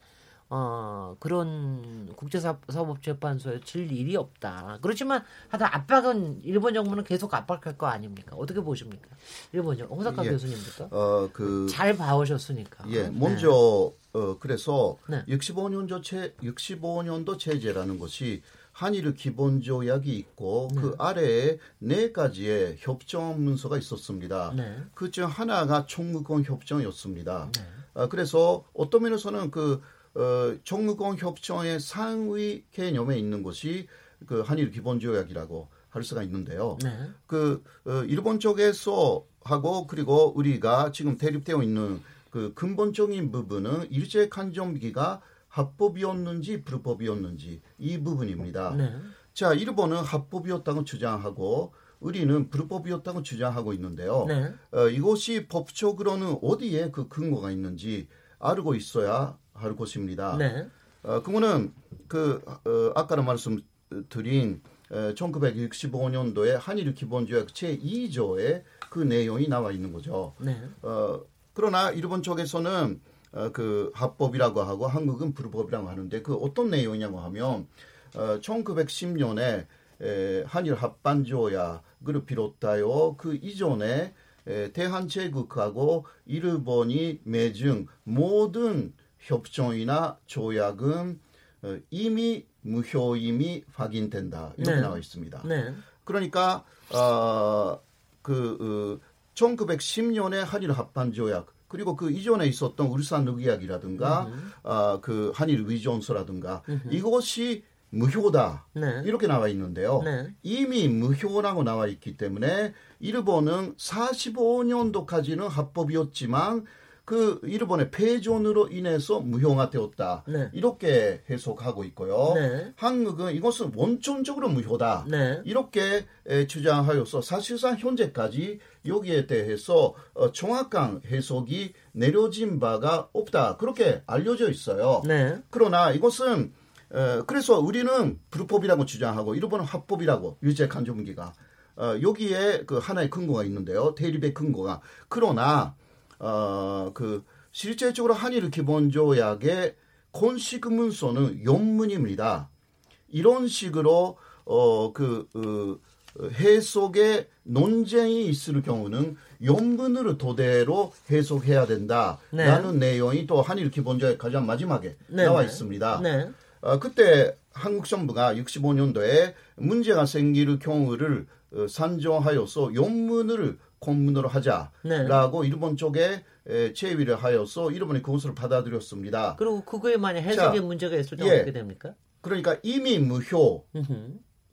어, 그런 국제사법재판소에 질 일이 없다. 그렇지만 하여튼 압박은 일본 정부는 계속 압박할 거 아닙니까? 어떻게 보십니까? 일본 정부 홍사카 예. 교수님부터 어, 그, 잘 봐오셨으니까. 예, 먼저 네. 어, 그래서 네. 65년도 체 65년도 체제라는 것이 한일 기본 조약이 있고 네. 그 아래에 네 가지의 협정 문서가 있었습니다. 네. 그중 하나가 총무권 협정이었습니다. 네. 아, 그래서 어떤 면에서는 그 어, 총무공 협정의 상위 개념에 있는 것이 그 한일 기본 조약이라고 할 수가 있는데요. 네. 그 어, 일본 쪽에서 하고 그리고 우리가 지금 대립되어 있는 그 근본적인 부분은 일제 간점기가 합법이었는지 불법이었는지 이 부분입니다. 네. 자, 일본은 합법이었다고 주장하고 우리는 불법이었다고 주장하고 있는데요. 네. 어, 이것이 법적으로는 어디에 그 근거가 있는지 알고 있어야 할 것입니다. 네. 어, 그거는 그 어, 아까는 말씀드린 어, 1965년도에 한일 기본조약 제2조에 그 내용이 나와 있는 거죠. 네. 어, 그러나 일본 쪽에서는 어, 그 합법이라고 하고 한국은 불법이라고 하는데 그 어떤 내용이냐고 하면 어, 1910년에 에, 한일 합반조약을 비롯하여 그 이전에 에, 대한제국하고 일본이 맺은 모든 협정이나 조약은 어, 이미 무효임이 확인된다 이렇게 네. 나와 있습니다. 네. 그러니까 어, 그 어, 1910년에 한일 합반 조약 그리고 그 이전에 있었던 울산 의약이라든가 아, 그 한일 위존서라든가 이것이 무효다 네. 이렇게 나와 있는데요. 네. 이미 무효라고 나와 있기 때문에 일본은 45년도까지는 합법이었지만 그 일본의 폐존으로 인해서 무효화되었다. 네. 이렇게 해석하고 있고요. 네. 한국은 이것은 원천적으로 무효다. 네. 이렇게 주장하여서 사실상 현재까지 여기에 대해서 어, 정확한 해석이 내려진 바가 없다. 그렇게 알려져 있어요. 네. 그러나 이것은 그래서 우리는 불법이라고 주장하고 일본은 합법이라고 일제 간접기가 어, 여기에 그 하나의 근거가 있는데요. 대립의 근거가 그러나 어, 그 실제적으로 한일 기본조약의 콘시그 문서는 영문입니다. 이런 식으로 어, 그 어, 해석에 논쟁이 있을 경우는 영문으로 도대로 해석해야 된다라는 네. 내용이 또 한일 기본조약 가장 마지막에 네. 나와 네. 있습니다. 네. 어, 그때 한국 정부가 65년도에 문제가 생길 경우를 어, 산정하여서 영문을 공문으로 하자라고 네. 일본 쪽에 제의를 하여서 일본이 그것을 받아들였습니다. 그리고 그거에 만약 해석에 자, 문제가 있을 때 예, 어떻게 됩니까? 그러니까 이미 무효.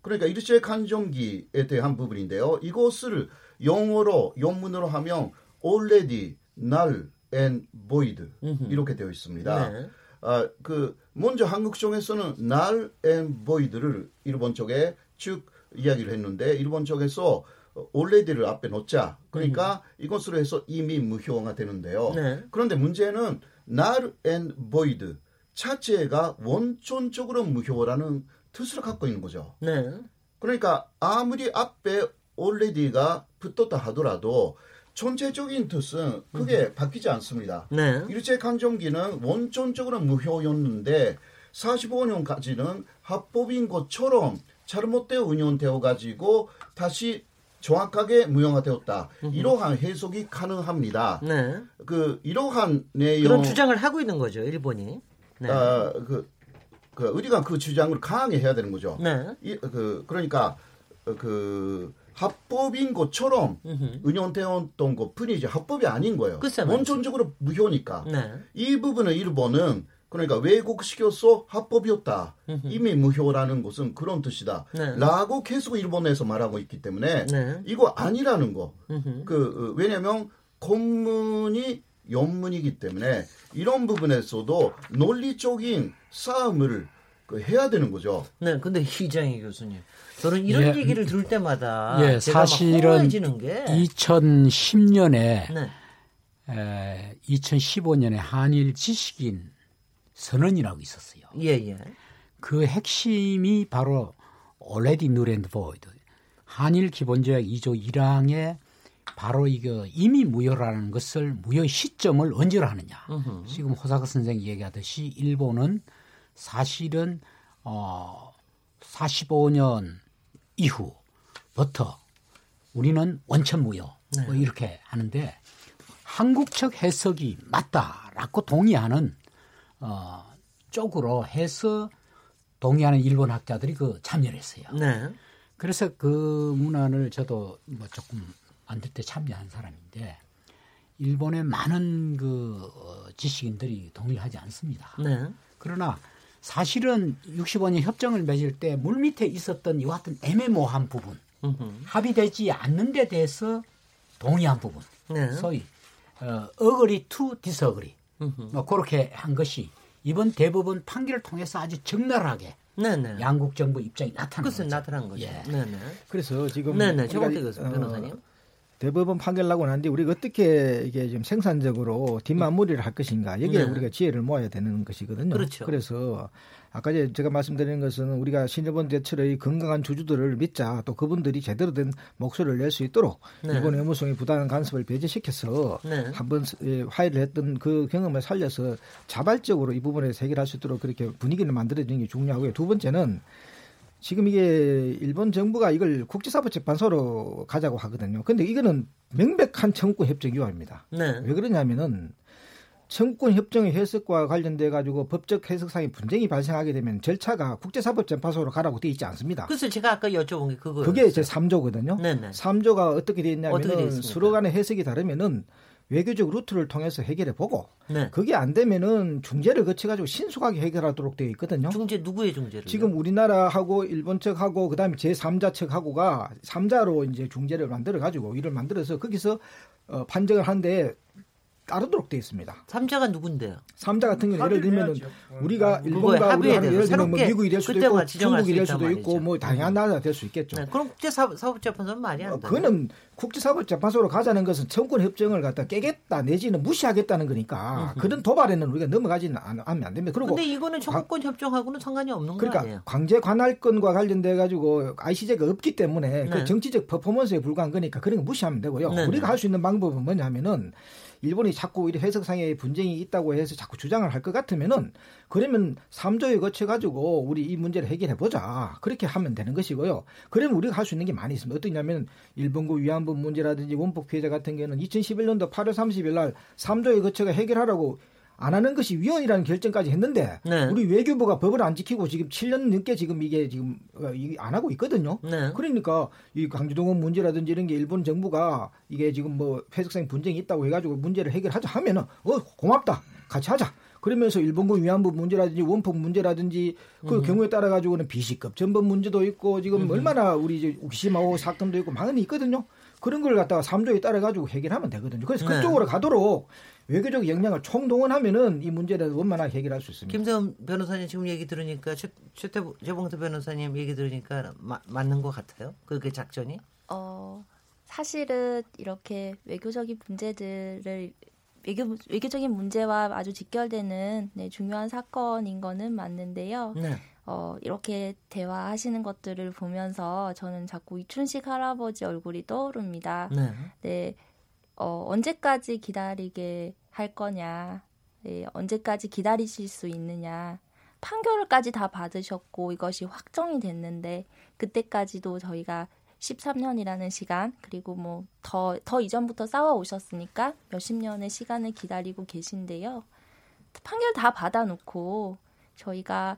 그러니까 일제 간정기에 대한 부분인데요. 이것을 영어로 영문으로 하면 already, null and void 이렇게 되어 있습니다. 네. 아, 그 먼저 한국 쪽에서는 null and void를 일본 쪽에 쭉 이야기를 했는데 일본 쪽에서 올레디를 앞에 놓자. 그러니까 음. 이것으로 해서 이미 무효가 되는데요. 네. 그런데 문제는 null and void 자체가 원천적으로 무효라는 뜻을 갖고 있는 거죠. 네. 그러니까 아무리 앞에 올레디가 붙었다 하더라도 전체적인 뜻은 크게 음. 바뀌지 않습니다. 네. 일제 강점기는 원천적으로 무효였는데 45년까지는 합법인 것처럼 잘못되어 운영되어 가지고 다시 정확하게 무효화되었다. 이러한 해석이 가능합니다. 네. 그 이러한 내용 그런 주장을 하고 있는 거죠, 일본이. 네. 아, 그, 그 우리가 그 주장을 강하게 해야 되는 거죠. 네. 이, 그 그러니까 그 합법인 것처럼 운영되었던 것뿐이지 합법이 아닌 거예요. 원천적으로 무효니까. 네. 이 부분은 일본은 그러니까 왜곡시켜서 합법이었다. 이미 무효라는 것은 그런 뜻이다. 네. 라고 계속 일본에서 말하고 있기 때문에 네. 이거 아니라는 거. 그 어, 왜냐하면 공문이 영문이기 때문에 이런 부분에서도 논리적인 싸움을 그 해야 되는 거죠. 네, 근데 이장희 교수님, 저는 이런 예, 얘기를 들을 때마다 예, 사실은 게 2010년에 네. 에, 2015년에 한일 지식인 선언이라고 있었어요. 예, 예. 그 핵심이 바로 already null and void 한일 기본조약 2조 1항에 바로 이거 이미 무효라는 것을 무효 시점을 언제로 하느냐. 으흠. 지금 호사카 선생이 얘기하듯이 일본은 사실은 어 45년 이후부터 우리는 원천 무효 네. 뭐 이렇게 하는데 한국 측 해석이 맞다라고 동의하는 어 쪽으로 해서 동의하는 일본 학자들이 그 참여를 했어요. 네. 그래서 그 문안을 저도 뭐 조금 만들 때 참여한 사람인데 일본의 많은 그 어, 지식인들이 동의하지 않습니다. 네. 그러나 사실은 65년 협정을 맺을 때 물밑에 있었던 이와 같은 애매모호한 부분, 으흠. 합의되지 않는 데 대해서 동의한 부분, 네. 소위 어, agree to disagree 뭐 그렇게 한 것이 이번 대법원 판결을 통해서 아주 적나라하게 네네. 양국 정부 입장이 나타난 거죠. 나타난 거죠. 예. 네네. 그래서 지금 네네. 최광태 교수 변호사님. 어, 대법원 판결 나고 난뒤 우리가 어떻게 이게 좀 생산적으로 뒷마무리를 할 것인가 여기에 네. 우리가 지혜를 모아야 되는 것이거든요. 그렇죠. 그래서 아까 제가 말씀드리는 것은 우리가 신일본 대철의 건강한 주주들을 믿자 또 그분들이 제대로 된 목소리를 낼 수 있도록 네. 일본 의무성이 부당한 간섭을 배제시켜서 네. 한번 예, 화해를 했던 그 경험을 살려서 자발적으로 이 부분에 해결할 수 있도록 그렇게 분위기를 만들어주는 게 중요하고요. 두 번째는 지금 이게 일본 정부가 이걸 국제사법재판소로 가자고 하거든요. 근데 이거는 명백한 청구 협정 위반입니다. 네. 왜 그러냐면은 청구권 협정의 해석과 관련돼 가지고 법적 해석상의 분쟁이 발생하게 되면 절차가 국제사법재판소로 가라고 돼 있지 않습니다. 그래서 제가 아까 여쭤본 게 그거 그게 이제 3조거든요. 네네. 3조가 어떻게 돼 있냐면은 서로 간의 해석이 다르면은 외교적 루트를 통해서 해결해 보고 네. 그게 안 되면은 중재를 거쳐 가지고 신속하게 해결하도록 되어 있거든요. 중재 누구의 중재를? 지금 우리나라하고 일본 측하고 그다음에 제3자 측하고가 3자로 이제 중재를 만들어 가지고 이를 만들어서 거기서 어, 판정을 하는데 따르도록 돼 있습니다. 삼자가 누군데요? 삼자 같은 경우 예를 들면은 우리가 일본과 우리 하 예를 들면 뭐 미국이 될 수도 있고 중국이 될 수도 있고 뭐 다양한 나라가 될 수 있겠죠. 네, 그럼 국제사법재판소는 말이 안 돼. 그는 국제사법재판소로 가자는 것은 청구권 협정을 갖다 깨겠다 내지는 무시하겠다는 거니까 그런 도발에는 우리가 넘어가지는 않으면 안 됩니다. 근데 이거는 청구권 협정하고는 상관이 없는 그러니까 아니에요? 광제 관할권과 관련돼 가지고 ICJ가 없기 때문에 그 네. 그 정치적 퍼포먼스에 불과한 거니까 그런 거 무시하면 되고요. 네, 우리가 네. 할수 있는 방법은 뭐냐면은 일본이 자꾸 이 해석상의 분쟁이 있다고 해서 자꾸 주장을 할 것 같으면은 그러면 3조에 거쳐 가지고 우리 이 문제를 해결해 보자. 그렇게 하면 되는 것이고요. 그러면 우리가 할 수 있는 게 많이 있습니다. 어떠냐면 일본군 위안부 문제라든지 원폭 피해자 같은 경우는 2011년도 8월 30일 날 3조에 거쳐가 해결하라고 안 하는 것이 위헌이라는 결정까지 했는데 네. 우리 외교부가 법을 안 지키고 지금 7년 넘게 지금 이게 지금 어, 안 하고 있거든요. 네. 그러니까 이 강제동원 문제라든지 이런 게 일본 정부가 이게 지금 뭐 해석상 분쟁이 있다고 해가지고 문제를 해결하자 하면은 어 고맙다 같이 하자. 그러면서 일본군 위안부 문제라든지 원폭 문제라든지 그 음. 경우에 따라 가지고는 비시급 전범 문제도 있고 지금 음. 얼마나 우리 이제 우시마오 사건도 있고 많이 있거든요. 그런 걸 갖다가 3조에 따라 가지고 해결하면 되거든요. 그래서 네. 그쪽으로 가도록 외교적 역량을 총동원하면은 이 문제를 원만하게 해결할 수 있습니다. 김세훈 변호사님 지금 얘기 들으니까 최, 최태, 최봉태 변호사님 얘기 들으니까 마, 맞는 것 같아요. 그게 작전이? 어 사실은 이렇게 외교적인 문제들을 외교 외교적인 문제와 아주 직결되는 네, 중요한 사건인 거는 맞는데요. 네. 어, 이렇게 대화하시는 것들을 보면서 저는 자꾸 이춘식 할아버지 얼굴이 떠오릅니다. 네. 네. 어, 언제까지 기다리게 할 거냐, 네, 언제까지 기다리실 수 있느냐. 판결까지 다 받으셨고 이것이 확정이 됐는데 그때까지도 저희가 13년이라는 시간 그리고 뭐 더 더 이전부터 싸워 오셨으니까 몇십 년의 시간을 기다리고 계신데요. 판결 다 받아놓고 저희가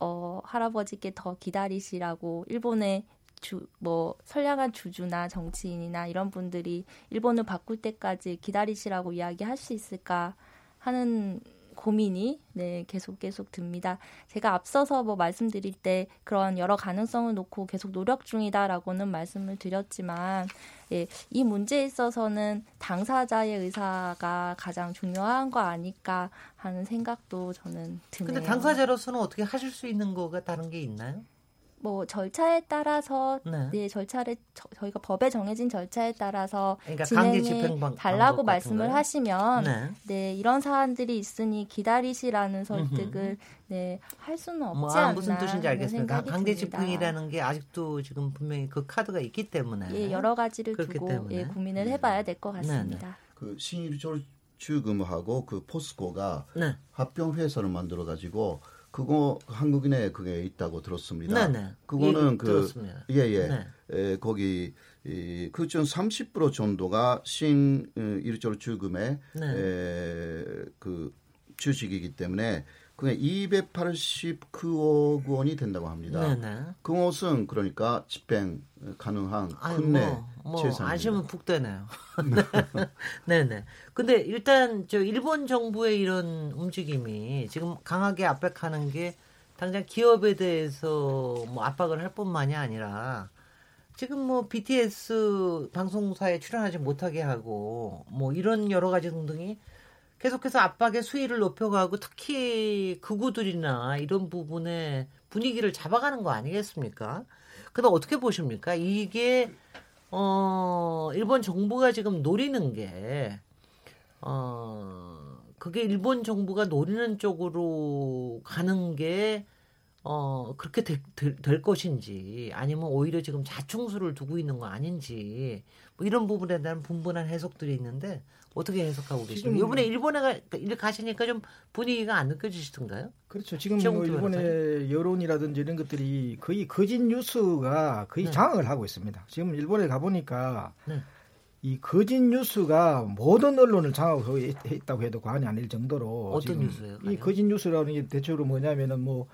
어 할아버지께 더 기다리시라고 일본의 주, 뭐, 선량한 주주나 정치인이나 이런 분들이 일본을 바꿀 때까지 기다리시라고 이야기할 수 있을까 하는 고민이 네 계속 계속 듭니다. 제가 앞서서 뭐 말씀드릴 때 그런 여러 가능성을 놓고 계속 노력 중이다라고는 말씀을 드렸지만 예, 이 문제에 있어서는 당사자의 의사가 가장 중요한 거 아닐까 하는 생각도 저는 드네요. 근데 당사자로서는 어떻게 하실 수 있는 거가 다른 게 있나요? 뭐 절차에 따라서 네, 네 절차를 저, 희가 법에 정해진 절차에 따라서 그러니까 진행해 달라고 말씀을 하시면 네. 네. 이런 사안들이 있으니 기다리시라는 설득을 네 할 수는 없지 뭐, 아, 않나 무슨 뜻인지 알겠습니다. 강제 집행이라는 게 아직도 지금 분명히 그 카드가 있기 때문에 예 여러 가지를 두고 때문에. 예 고민을 네. 해봐야 될 것 같습니다. 네, 네. 그 신일조 출금하고 그 포스코가 네. 합병 회사를 만들어 가지고 그거 한국인에 그게 있다고 들었습니다. 네네. 그거는 그 예예 예. 네. 에, 거기 이, 그중 30% 정도가 신 어, 일조로 출금의 네. 에, 그 주식이기 때문에 그게 289억 원이 된다고 합니다. 네네. 그것은 그러니까 집행 가능한 큰내 뭐, 뭐 아시면 북되네요. 네네. 근데 일단 저 일본 정부의 이런 움직임이 지금 강하게 압박하는 게 당장 기업에 대해서 뭐 압박을 할 뿐만이 아니라 지금 뭐 BTS 방송사에 출연하지 못하게 하고 뭐 이런 여러 가지 등등이 계속해서 압박의 수위를 높여가고 특히 극우들이나 이런 부분에 분위기를 잡아가는 거 아니겠습니까? 근데 어떻게 보십니까? 이게 어 일본 정부가 지금 노리는 게 어, 그게 일본 정부가 노리는 쪽으로 가는 게 어, 그렇게 되, 되, 될 것인지 아니면 오히려 지금 자충수를 두고 있는 거 아닌지 뭐 이런 부분에 대한 분분한 해석들이 있는데 어떻게 해석하고 계십니까? 이번에 일본에 가, 일 가시니까 좀 분위기가 안 느껴지시던가요? 그렇죠. 지금 뭐 일본의 여론이라든지 이런 것들이 거의 거짓 뉴스가 거의 네. 장악을 하고 있습니다. 지금 일본에 가보니까 네. 이 거짓 뉴스가 모든 언론을 장악하고 있다고 해도 과언이 아닐 정도로 어떤 뉴스예요? 이 거짓 뉴스라는 게 대체로 뭐냐면은 뭐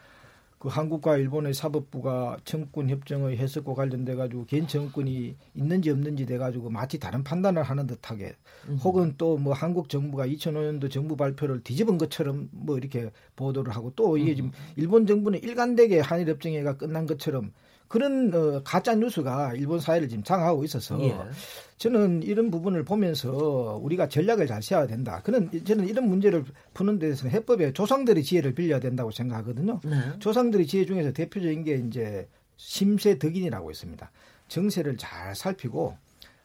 그 한국과 일본의 사법부가 청군 협정의 해석과 관련돼 가지고 개인 청구권이 있는지 없는지 돼 가지고 마치 다른 판단을 하는 듯하게 음. 혹은 또 뭐 한국 정부가 2005년도 정부 발표를 뒤집은 것처럼 뭐 이렇게 보도를 하고 또 이게 음. 지금 일본 정부는 일관되게 한일 협정회가 끝난 것처럼 그런 어, 가짜 뉴스가 일본 사회를 지금 장악하고 있어서 예. 저는 이런 부분을 보면서 우리가 전략을 잘 세워야 된다. 그는 저는 이런 문제를 푸는 데서는 해법에 조상들의 지혜를 빌려야 된다고 생각하거든요. 네. 조상들의 지혜 중에서 대표적인 게 이제 심세 덕인이라고 있습니다. 정세를 잘 살피고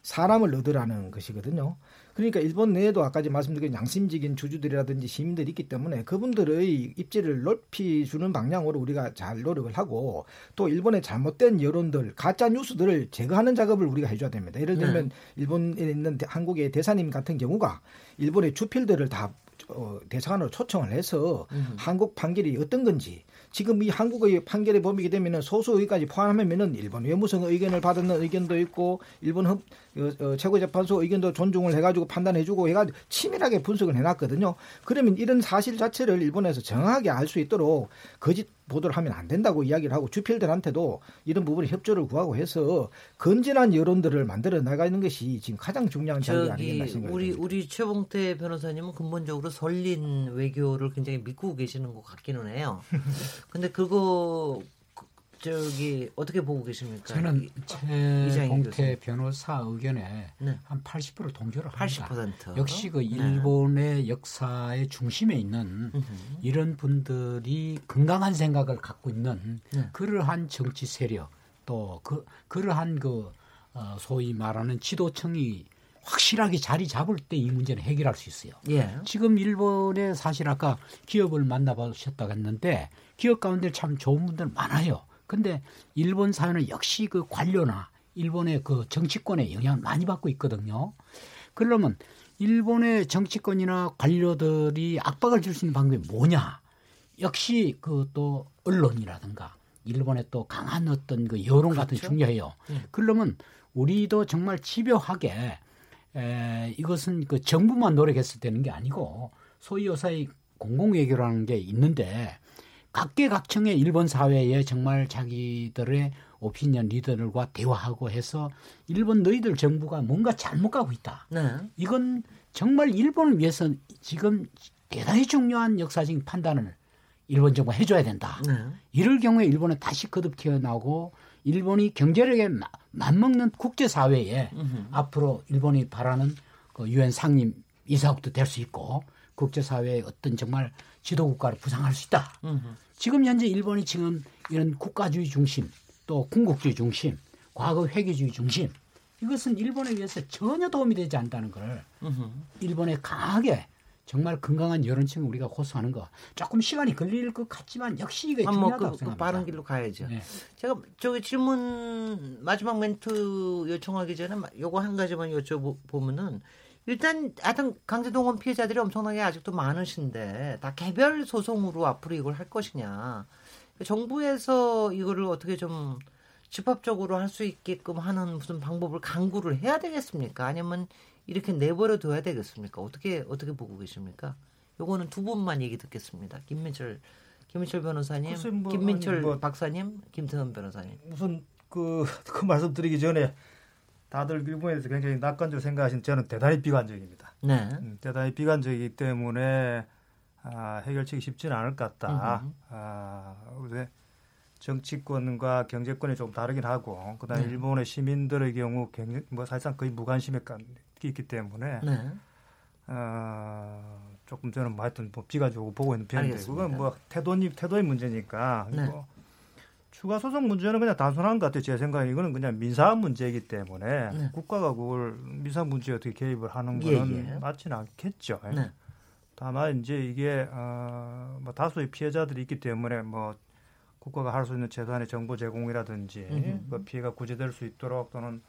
사람을 얻으라는 것이거든요. 그러니까 일본 내에도 아까 말씀드린 양심적인 주주들이라든지 시민들이 있기 때문에 그분들의 입지를 높이 주는 방향으로 우리가 잘 노력을 하고 또 일본의 잘못된 여론들 가짜 뉴스들을 제거하는 작업을 우리가 해줘야 됩니다. 예를 들면 네. 일본에 있는 한국의 대사님 같은 경우가 일본의 주필들을 다 어, 대사관으로 초청을 해서 음. 한국 판결이 어떤 건지 지금 이 한국의 판결에 범위게 되면은 소수 의까지 포함하면은 일본 외무성 의견을 받는 의견도 있고 일본 헌, 어, 어, 최고재판소 의견도 존중을 해가지고 판단해주고 해가지고 치밀하게 분석을 해놨거든요. 그러면 이런 사실 자체를 일본에서 정확하게 알 수 있도록 거짓 보도를 하면 안 된다고 이야기를 하고 주필들한테도 이런 부분에 협조를 구하고 해서 건전한 여론들을 만들어 나가는 것이 지금 가장 중요한 작업이 아니겠나 생각합니다. 우리 우리 최봉태 변호사님은 근본적으로 설린 외교를 굉장히 믿고 계시는 것 같기는 해요. 근데 그거 저기 어떻게 보고 계십니까? 저는 최봉태 변호사 의견에 네. 한 80% 동조를 합니다. 80%. 역시 그 네. 일본의 네. 역사의 중심에 있는 이런 분들이 건강한 생각을 갖고 있는 네. 그러한 정치 세력 또 그 그러한 그 어, 소위 말하는 지도층이 확실하게 자리 잡을 때 이 문제는 해결할 수 있어요. 예. 지금 일본에 사실 아까 기업을 만나보셨다고 했는데 기업 가운데 참 좋은 분들 많아요. 근데 일본 사회는 역시 그 관료나 일본의 그 정치권의 영향을 많이 받고 있거든요. 그러면 일본의 정치권이나 관료들이 압박을 줄 수 있는 방법이 뭐냐? 역시 그 또 언론이라든가 일본의 또 강한 어떤 그 여론 그렇죠? 같은 중요해요. 음. 그러면 우리도 정말 집요하게 에, 이것은 그 정부만 노력했을 때는 게 아니고 소위 요사의 공공외교라는 게 있는데 각계각층의 일본 사회에 정말 자기들의 오피니언 리더들과 대화하고 해서 일본 너희들 정부가 뭔가 잘못 가고 있다. 네. 이건 정말 일본을 위해서 지금 대단히 중요한 역사적인 판단을 일본 정부가 해줘야 된다. 네. 이럴 경우에 일본은 다시 거듭 튀어나오고 일본이 경제력에 맞먹는 국제사회에 앞으로 일본이 바라는 그 유엔 상임 이사국도 될 수 있고 국제사회의 어떤 정말 지도국가를 부상할 수 있다. 으흠. 지금 현재 일본이 지금 이런 국가주의 중심 또 군국주의 중심 과거 회계주의 중심 이것은 일본에 의해서 전혀 도움이 되지 않다는 걸 일본에 강하게 정말 건강한 여론층을 우리가 호소하는 거 조금 시간이 걸릴 것 같지만 역시 이게 뭐 중요하다고 뭐 그, 생각합니다. 빠른 길로 가야죠. 네. 제가 저기 질문 마지막 멘트 요청하기 전에 요거 한 가지만 여쭤보면은 일단 하여튼 강제동원 피해자들이 엄청나게 아직도 많으신데 다 개별 소송으로 앞으로 이걸 할 것이냐. 정부에서 이거를 어떻게 좀 집합적으로 할 수 있게끔 하는 무슨 방법을 강구를 해야 되겠습니까? 아니면 이렇게 내버려 둬야 되겠습니까? 어떻게 어떻게 보고 계십니까? 요거는 두 분만 얘기 듣겠습니다. 김민철 김민철 변호사님, 뭐, 김민철 뭐, 박사님, 김태현 변호사님. 우선 그, 그 말씀드리기 전에 다들 일본에 대해서 굉장히 낙관적으로 생각하신 저는 대단히 비관적입니다. 네. 음, 대단히 비관적이기 때문에 아, 해결책이 쉽지는 않을 것 같다. 아, 그래 정치권과 경제권이 좀 다르긴 하고 그다음에 네. 일본의 시민들의 경우 굉장히 뭐 사실상 거의 무관심에 있기 때문에 네. 어, 조금 저는 뭐 하여튼 뭐 비가지고 보고 있는 편인데 알겠습니다. 그건 뭐 태도니 태도의 문제니까 네. 뭐 추가 소송 문제는 그냥 단순한 것 같아요. 제 생각에 이거는 그냥 민사 문제이기 때문에 네. 국가가 그걸 민사 문제에 어떻게 개입을 하는 예, 거는 예, 예. 맞지는 않겠죠. 네. 다만 이제 이게 어, 뭐 다수의 피해자들이 있기 때문에 뭐 국가가 할 수 있는 최소한의 정보 제공이라든지 그 피해가 구제될 수 있도록 또는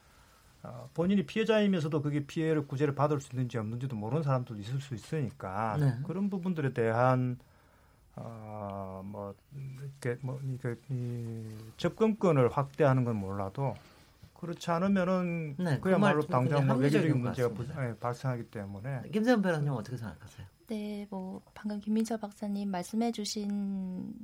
어, 본인이 피해자이면서도 그게 피해를 구제를 받을 수 있는지 없는지도 모르는 사람들도 있을 수 있으니까 네. 그런 부분들에 대한 어뭐 이렇게 뭐 이게 이 접근권을 확대하는 건 몰라도 그렇지 않으면은 네, 그야말로 그 당장 뭐 외교적인 문제가 부, 네, 발생하기 때문에 김세현 변호사님 어떻게 생각하세요? 네, 뭐 방금 김민철 박사님 말씀해주신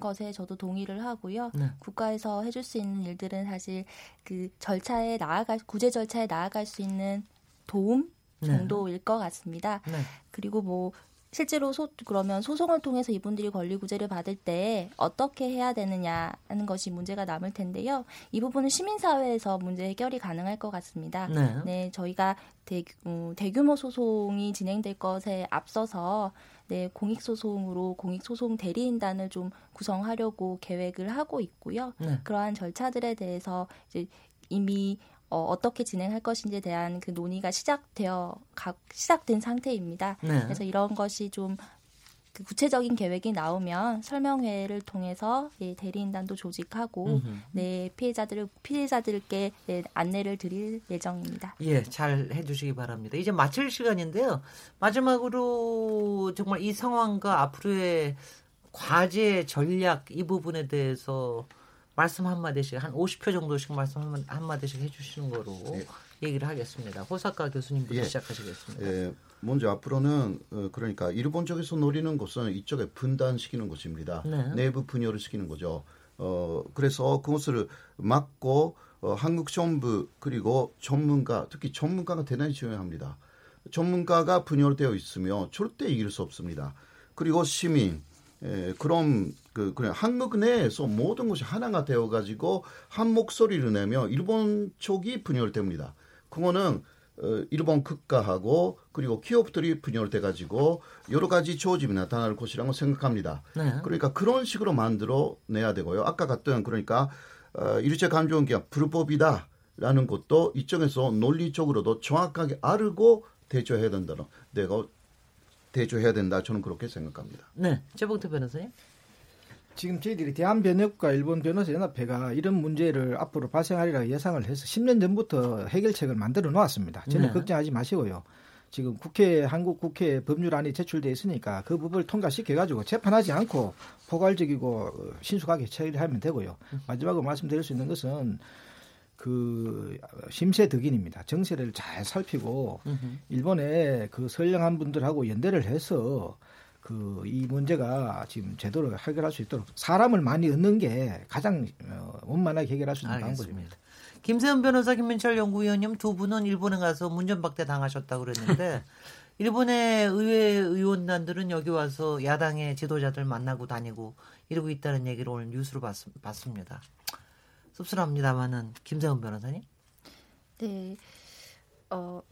것에 저도 동의를 하고요. 네. 국가에서 해줄 수 있는 일들은 사실 그 절차에 나아갈 구제 절차에 나아갈 수 있는 도움 네. 정도일 네. 것 같습니다. 네. 그리고 뭐 실제로 소, 그러면 소송을 통해서 이분들이 권리 구제를 받을 때 어떻게 해야 되느냐 하는 것이 문제가 남을 텐데요. 이 부분은 시민사회에서 문제 해결이 가능할 것 같습니다. 네, 네 저희가 대, 어, 대규모 소송이 진행될 것에 앞서서 네, 공익소송으로 공익소송 대리인단을 좀 구성하려고 계획을 하고 있고요. 네. 그러한 절차들에 대해서 이제 이미 어, 어떻게 진행할 것인지에 대한 그 논의가 시작되어 가, 시작된 상태입니다. 네. 그래서 이런 것이 좀 그 구체적인 계획이 나오면 설명회를 통해서 예, 대리인단도 조직하고 음흠. 네 피해자들을 피해자들께 네, 안내를 드릴 예정입니다. 예, 잘 해주시기 바랍니다. 이제 마칠 시간인데요. 마지막으로 정말 이 상황과 앞으로의 과제 전략 이 부분에 대해서 말씀 한 마디씩 한 50표 정도씩 말씀 한 마디씩 해주시는 거로 예. 얘기를 하겠습니다. 호사카 교수님부터 예. 시작하시겠습니다. 예. 먼저 앞으로는 어, 그러니까 일본 쪽에서 노리는 것은 이쪽에 분단시키는 것입니다. 네. 내부 분열을 시키는 거죠. 어 그래서 그것을 막고 어, 한국 정부 그리고 전문가 특히 전문가가 대단히 중요합니다. 전문가가 분열되어 있으면 절대 이길 수 없습니다. 그리고 시민 에, 그럼 그 그냥 한국 내에서 모든 것이 하나가 되어 가지고 한 목소리를 내며 일본 쪽이 분열됩니다. 그거는 어, 일본 국가하고 그리고 기업들이 분열돼 가지고 여러 가지 조짐이 나타날 것이라고 생각합니다. 네. 그러니까 그런 식으로 만들어 내야 되고요. 아까 같은 그러니까 어, 일제 감정기가 불법이다라는 것도 이쪽에서 논리적으로도 정확하게 알고 대처해야 된다는 내가 대처해야 된다 저는 그렇게 생각합니다. 네, 최봉태 변호사님. 지금 저희들이 대한변협과 일본 변호사연합회가 이런 문제를 앞으로 발생하리라 예상을 해서 10년 전부터 해결책을 만들어 놓았습니다. 저는 네. 걱정하지 마시고요. 지금 국회 한국 국회 법률안이 제출돼 있으니까 그 부분을 통과시켜 가지고 재판하지 않고 포괄적이고 신속하게 처리하면 되고요. 마지막으로 말씀드릴 수 있는 것은 그 심세 득인입니다. 정세를 잘 살피고 일본의 그 선량한 분들하고 연대를 해서 그 이 문제가 지금 제대로 해결할 수 있도록 사람을 많이 얻는 게 가장 어, 원만하게 해결할 수 있는 알겠습니다. 방법입니다. 김세현 변호사, 김민철 연구위원님 두 분은 일본에 가서 문전박대 당하셨다고 그랬는데 일본의 의회 의원단들은 여기 와서 야당의 지도자들 만나고 다니고 이러고 있다는 얘기를 오늘 뉴스로 봤, 봤습니다. 씁쓸합니다만은 김세훈 변호사님. 네. 어,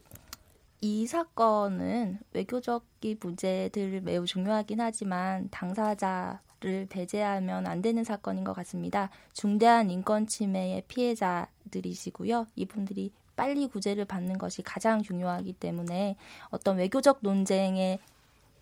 이 사건은 외교적인 문제들 매우 중요하긴 하지만 당사자를 배제하면 안 되는 사건인 것 같습니다. 중대한 인권 침해의 피해자들이시고요. 이분들이 빨리 구제를 받는 것이 가장 중요하기 때문에 어떤 외교적 논쟁의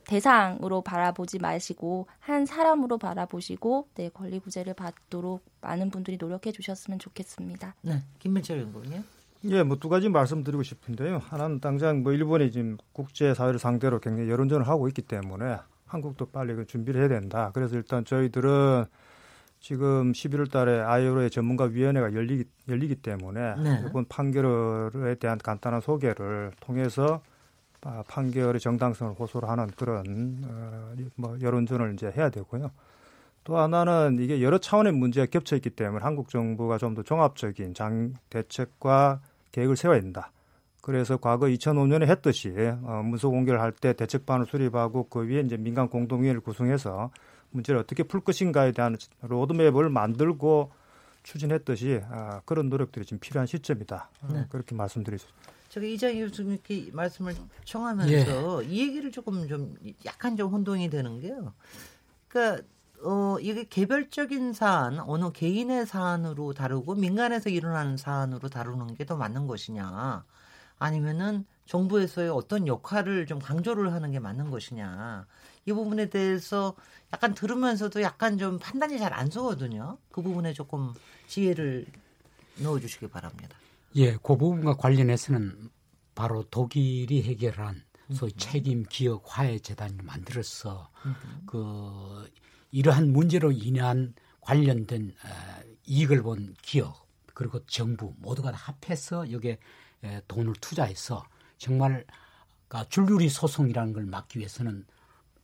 대상으로 바라보지 마시고 한 사람으로 바라보시고 네, 권리 구제를 받도록 많은 분들이 노력해 주셨으면 좋겠습니다. 네, 김민철 연구원님. 예, 뭐 두 가지 말씀드리고 싶은데요. 하나는 당장 뭐 일본이 지금 국제 사회를 상대로 굉장히 여론전을 하고 있기 때문에 한국도 빨리 그 준비를 해야 된다. 그래서 일단 저희들은 지금 11월 달에 아이오의 전문가 위원회가 열리기, 열리기 때문에 네. 이번 판결에 대한 간단한 소개를 통해서 아, 판결의 정당성을 호소를 하는 그런 어, 뭐 여론전을 이제 해야 되고요. 또 하나는 이게 여러 차원의 문제가 겹쳐 있기 때문에 한국 정부가 좀 더 종합적인 장 대책과 계획을 세워야 된다. 그래서 과거 2005년에 했듯이 어, 문서 공개를 할 때 대책반을 수립하고 그 위에 이제 민간 공동위원회를 구성해서 문제를 어떻게 풀 것인가에 대한 로드맵을 만들고 추진했듯이 아, 그런 노력들이 지금 필요한 시점이다. 어, 네. 그렇게 말씀드리겠습니다. 저기 이장희 교수님께 말씀을 청하면서 예. 이 얘기를 조금 좀 약간 좀 혼동이 되는 게요. 그러니까 어 이게 개별적인 사안 어느 개인의 사안으로 다루고 민간에서 일어나는 사안으로 다루는 게 더 맞는 것이냐 아니면은 정부에서의 어떤 역할을 좀 강조를 하는 게 맞는 것이냐 이 부분에 대해서 약간 들으면서도 약간 좀 판단이 잘 안 서거든요. 그 부분에 조금 지혜를 넣어주시기 바랍니다. 예, 그 부분과 관련해서는 바로 독일이 해결한 소위 책임 기억 화해 재단을 만들어서 그 이러한 문제로 인한 관련된 어, 이익을 본 기업 그리고 정부 모두가 합해서 여기에 돈을 투자해서 정말 그러니까 줄줄이 소송이라는 걸 막기 위해서는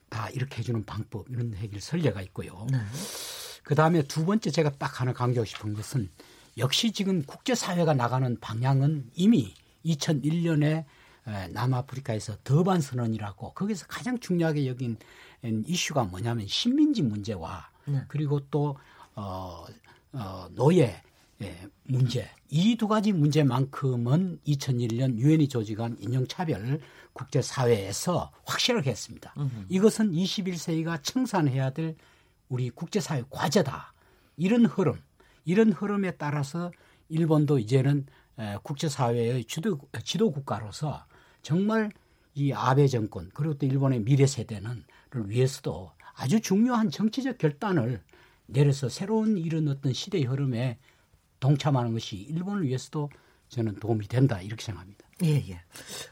다 이렇게 해주는 방법 이런 해결 설례가 있고요. 네. 그 다음에 두 번째 제가 딱 하나 강조하고 싶은 것은 역시 지금 국제사회가 나가는 방향은 이미 2001년에 남아프리카에서 더반 선언이라고 거기서 가장 중요하게 여긴 이슈가 뭐냐면 식민지 문제와 네. 그리고 또 어, 어, 노예 예, 문제 이 두 가지 문제만큼은 2001년 유엔이 조직한 인종차별 국제사회에서 확실하게 했습니다. 음흠. 이것은 21세기가 청산해야 될 우리 국제사회 과제다. 이런 흐름, 이런 흐름에 따라서 일본도 이제는 국제사회의 지도, 지도 국가로서 정말 이 아베 정권 그리고 또 일본의 미래 세대는 위해서도 아주 중요한 정치적 결단을 내려서 새로운 이런 어떤 시대의 흐름에 동참하는 것이 일본을 위해서도 저는 도움이 된다 이렇게 생각합니다. 예, 예.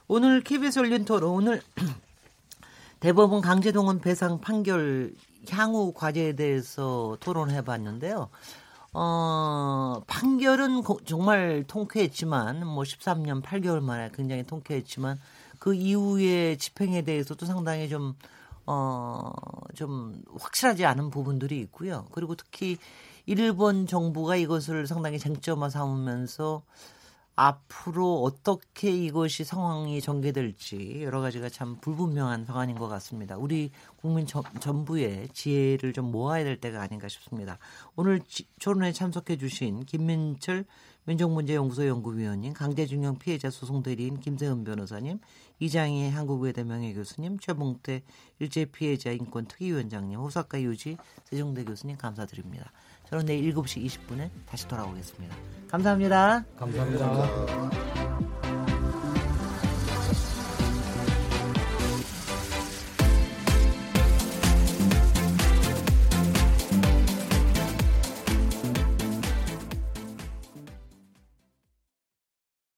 오늘 KBS 열린 토론 오늘 대법원 강제동원 배상 판결 향후 과제에 대해서 토론해 봤는데요. 어, 판결은 고, 정말 통쾌했지만 뭐 13년 8개월 만에 굉장히 통쾌했지만 그 이후의 집행에 대해서도 상당히 좀 어, 좀 확실하지 않은 부분들이 있고요. 그리고 특히 일본 정부가 이것을 상당히 쟁점화 삼으면서 앞으로 어떻게 이것이 상황이 전개될지 여러 가지가 참 불분명한 상황인 것 같습니다. 우리 국민 전, 전부의 지혜를 좀 모아야 될 때가 아닌가 싶습니다. 오늘 지, 토론에 참석해 주신 김민철 민족문제연구소 연구위원님, 강제징용 피해자 소송 대리인 김세은 변호사님, 이장희 한국외대 명예교수님, 최봉태 일제 피해자 인권 특위위원장님, 호사카 유지 세종대 교수님 감사드립니다. 저는 내일 7시 20분에 다시 돌아오겠습니다. 감사합니다. 감사합니다. 감사합니다.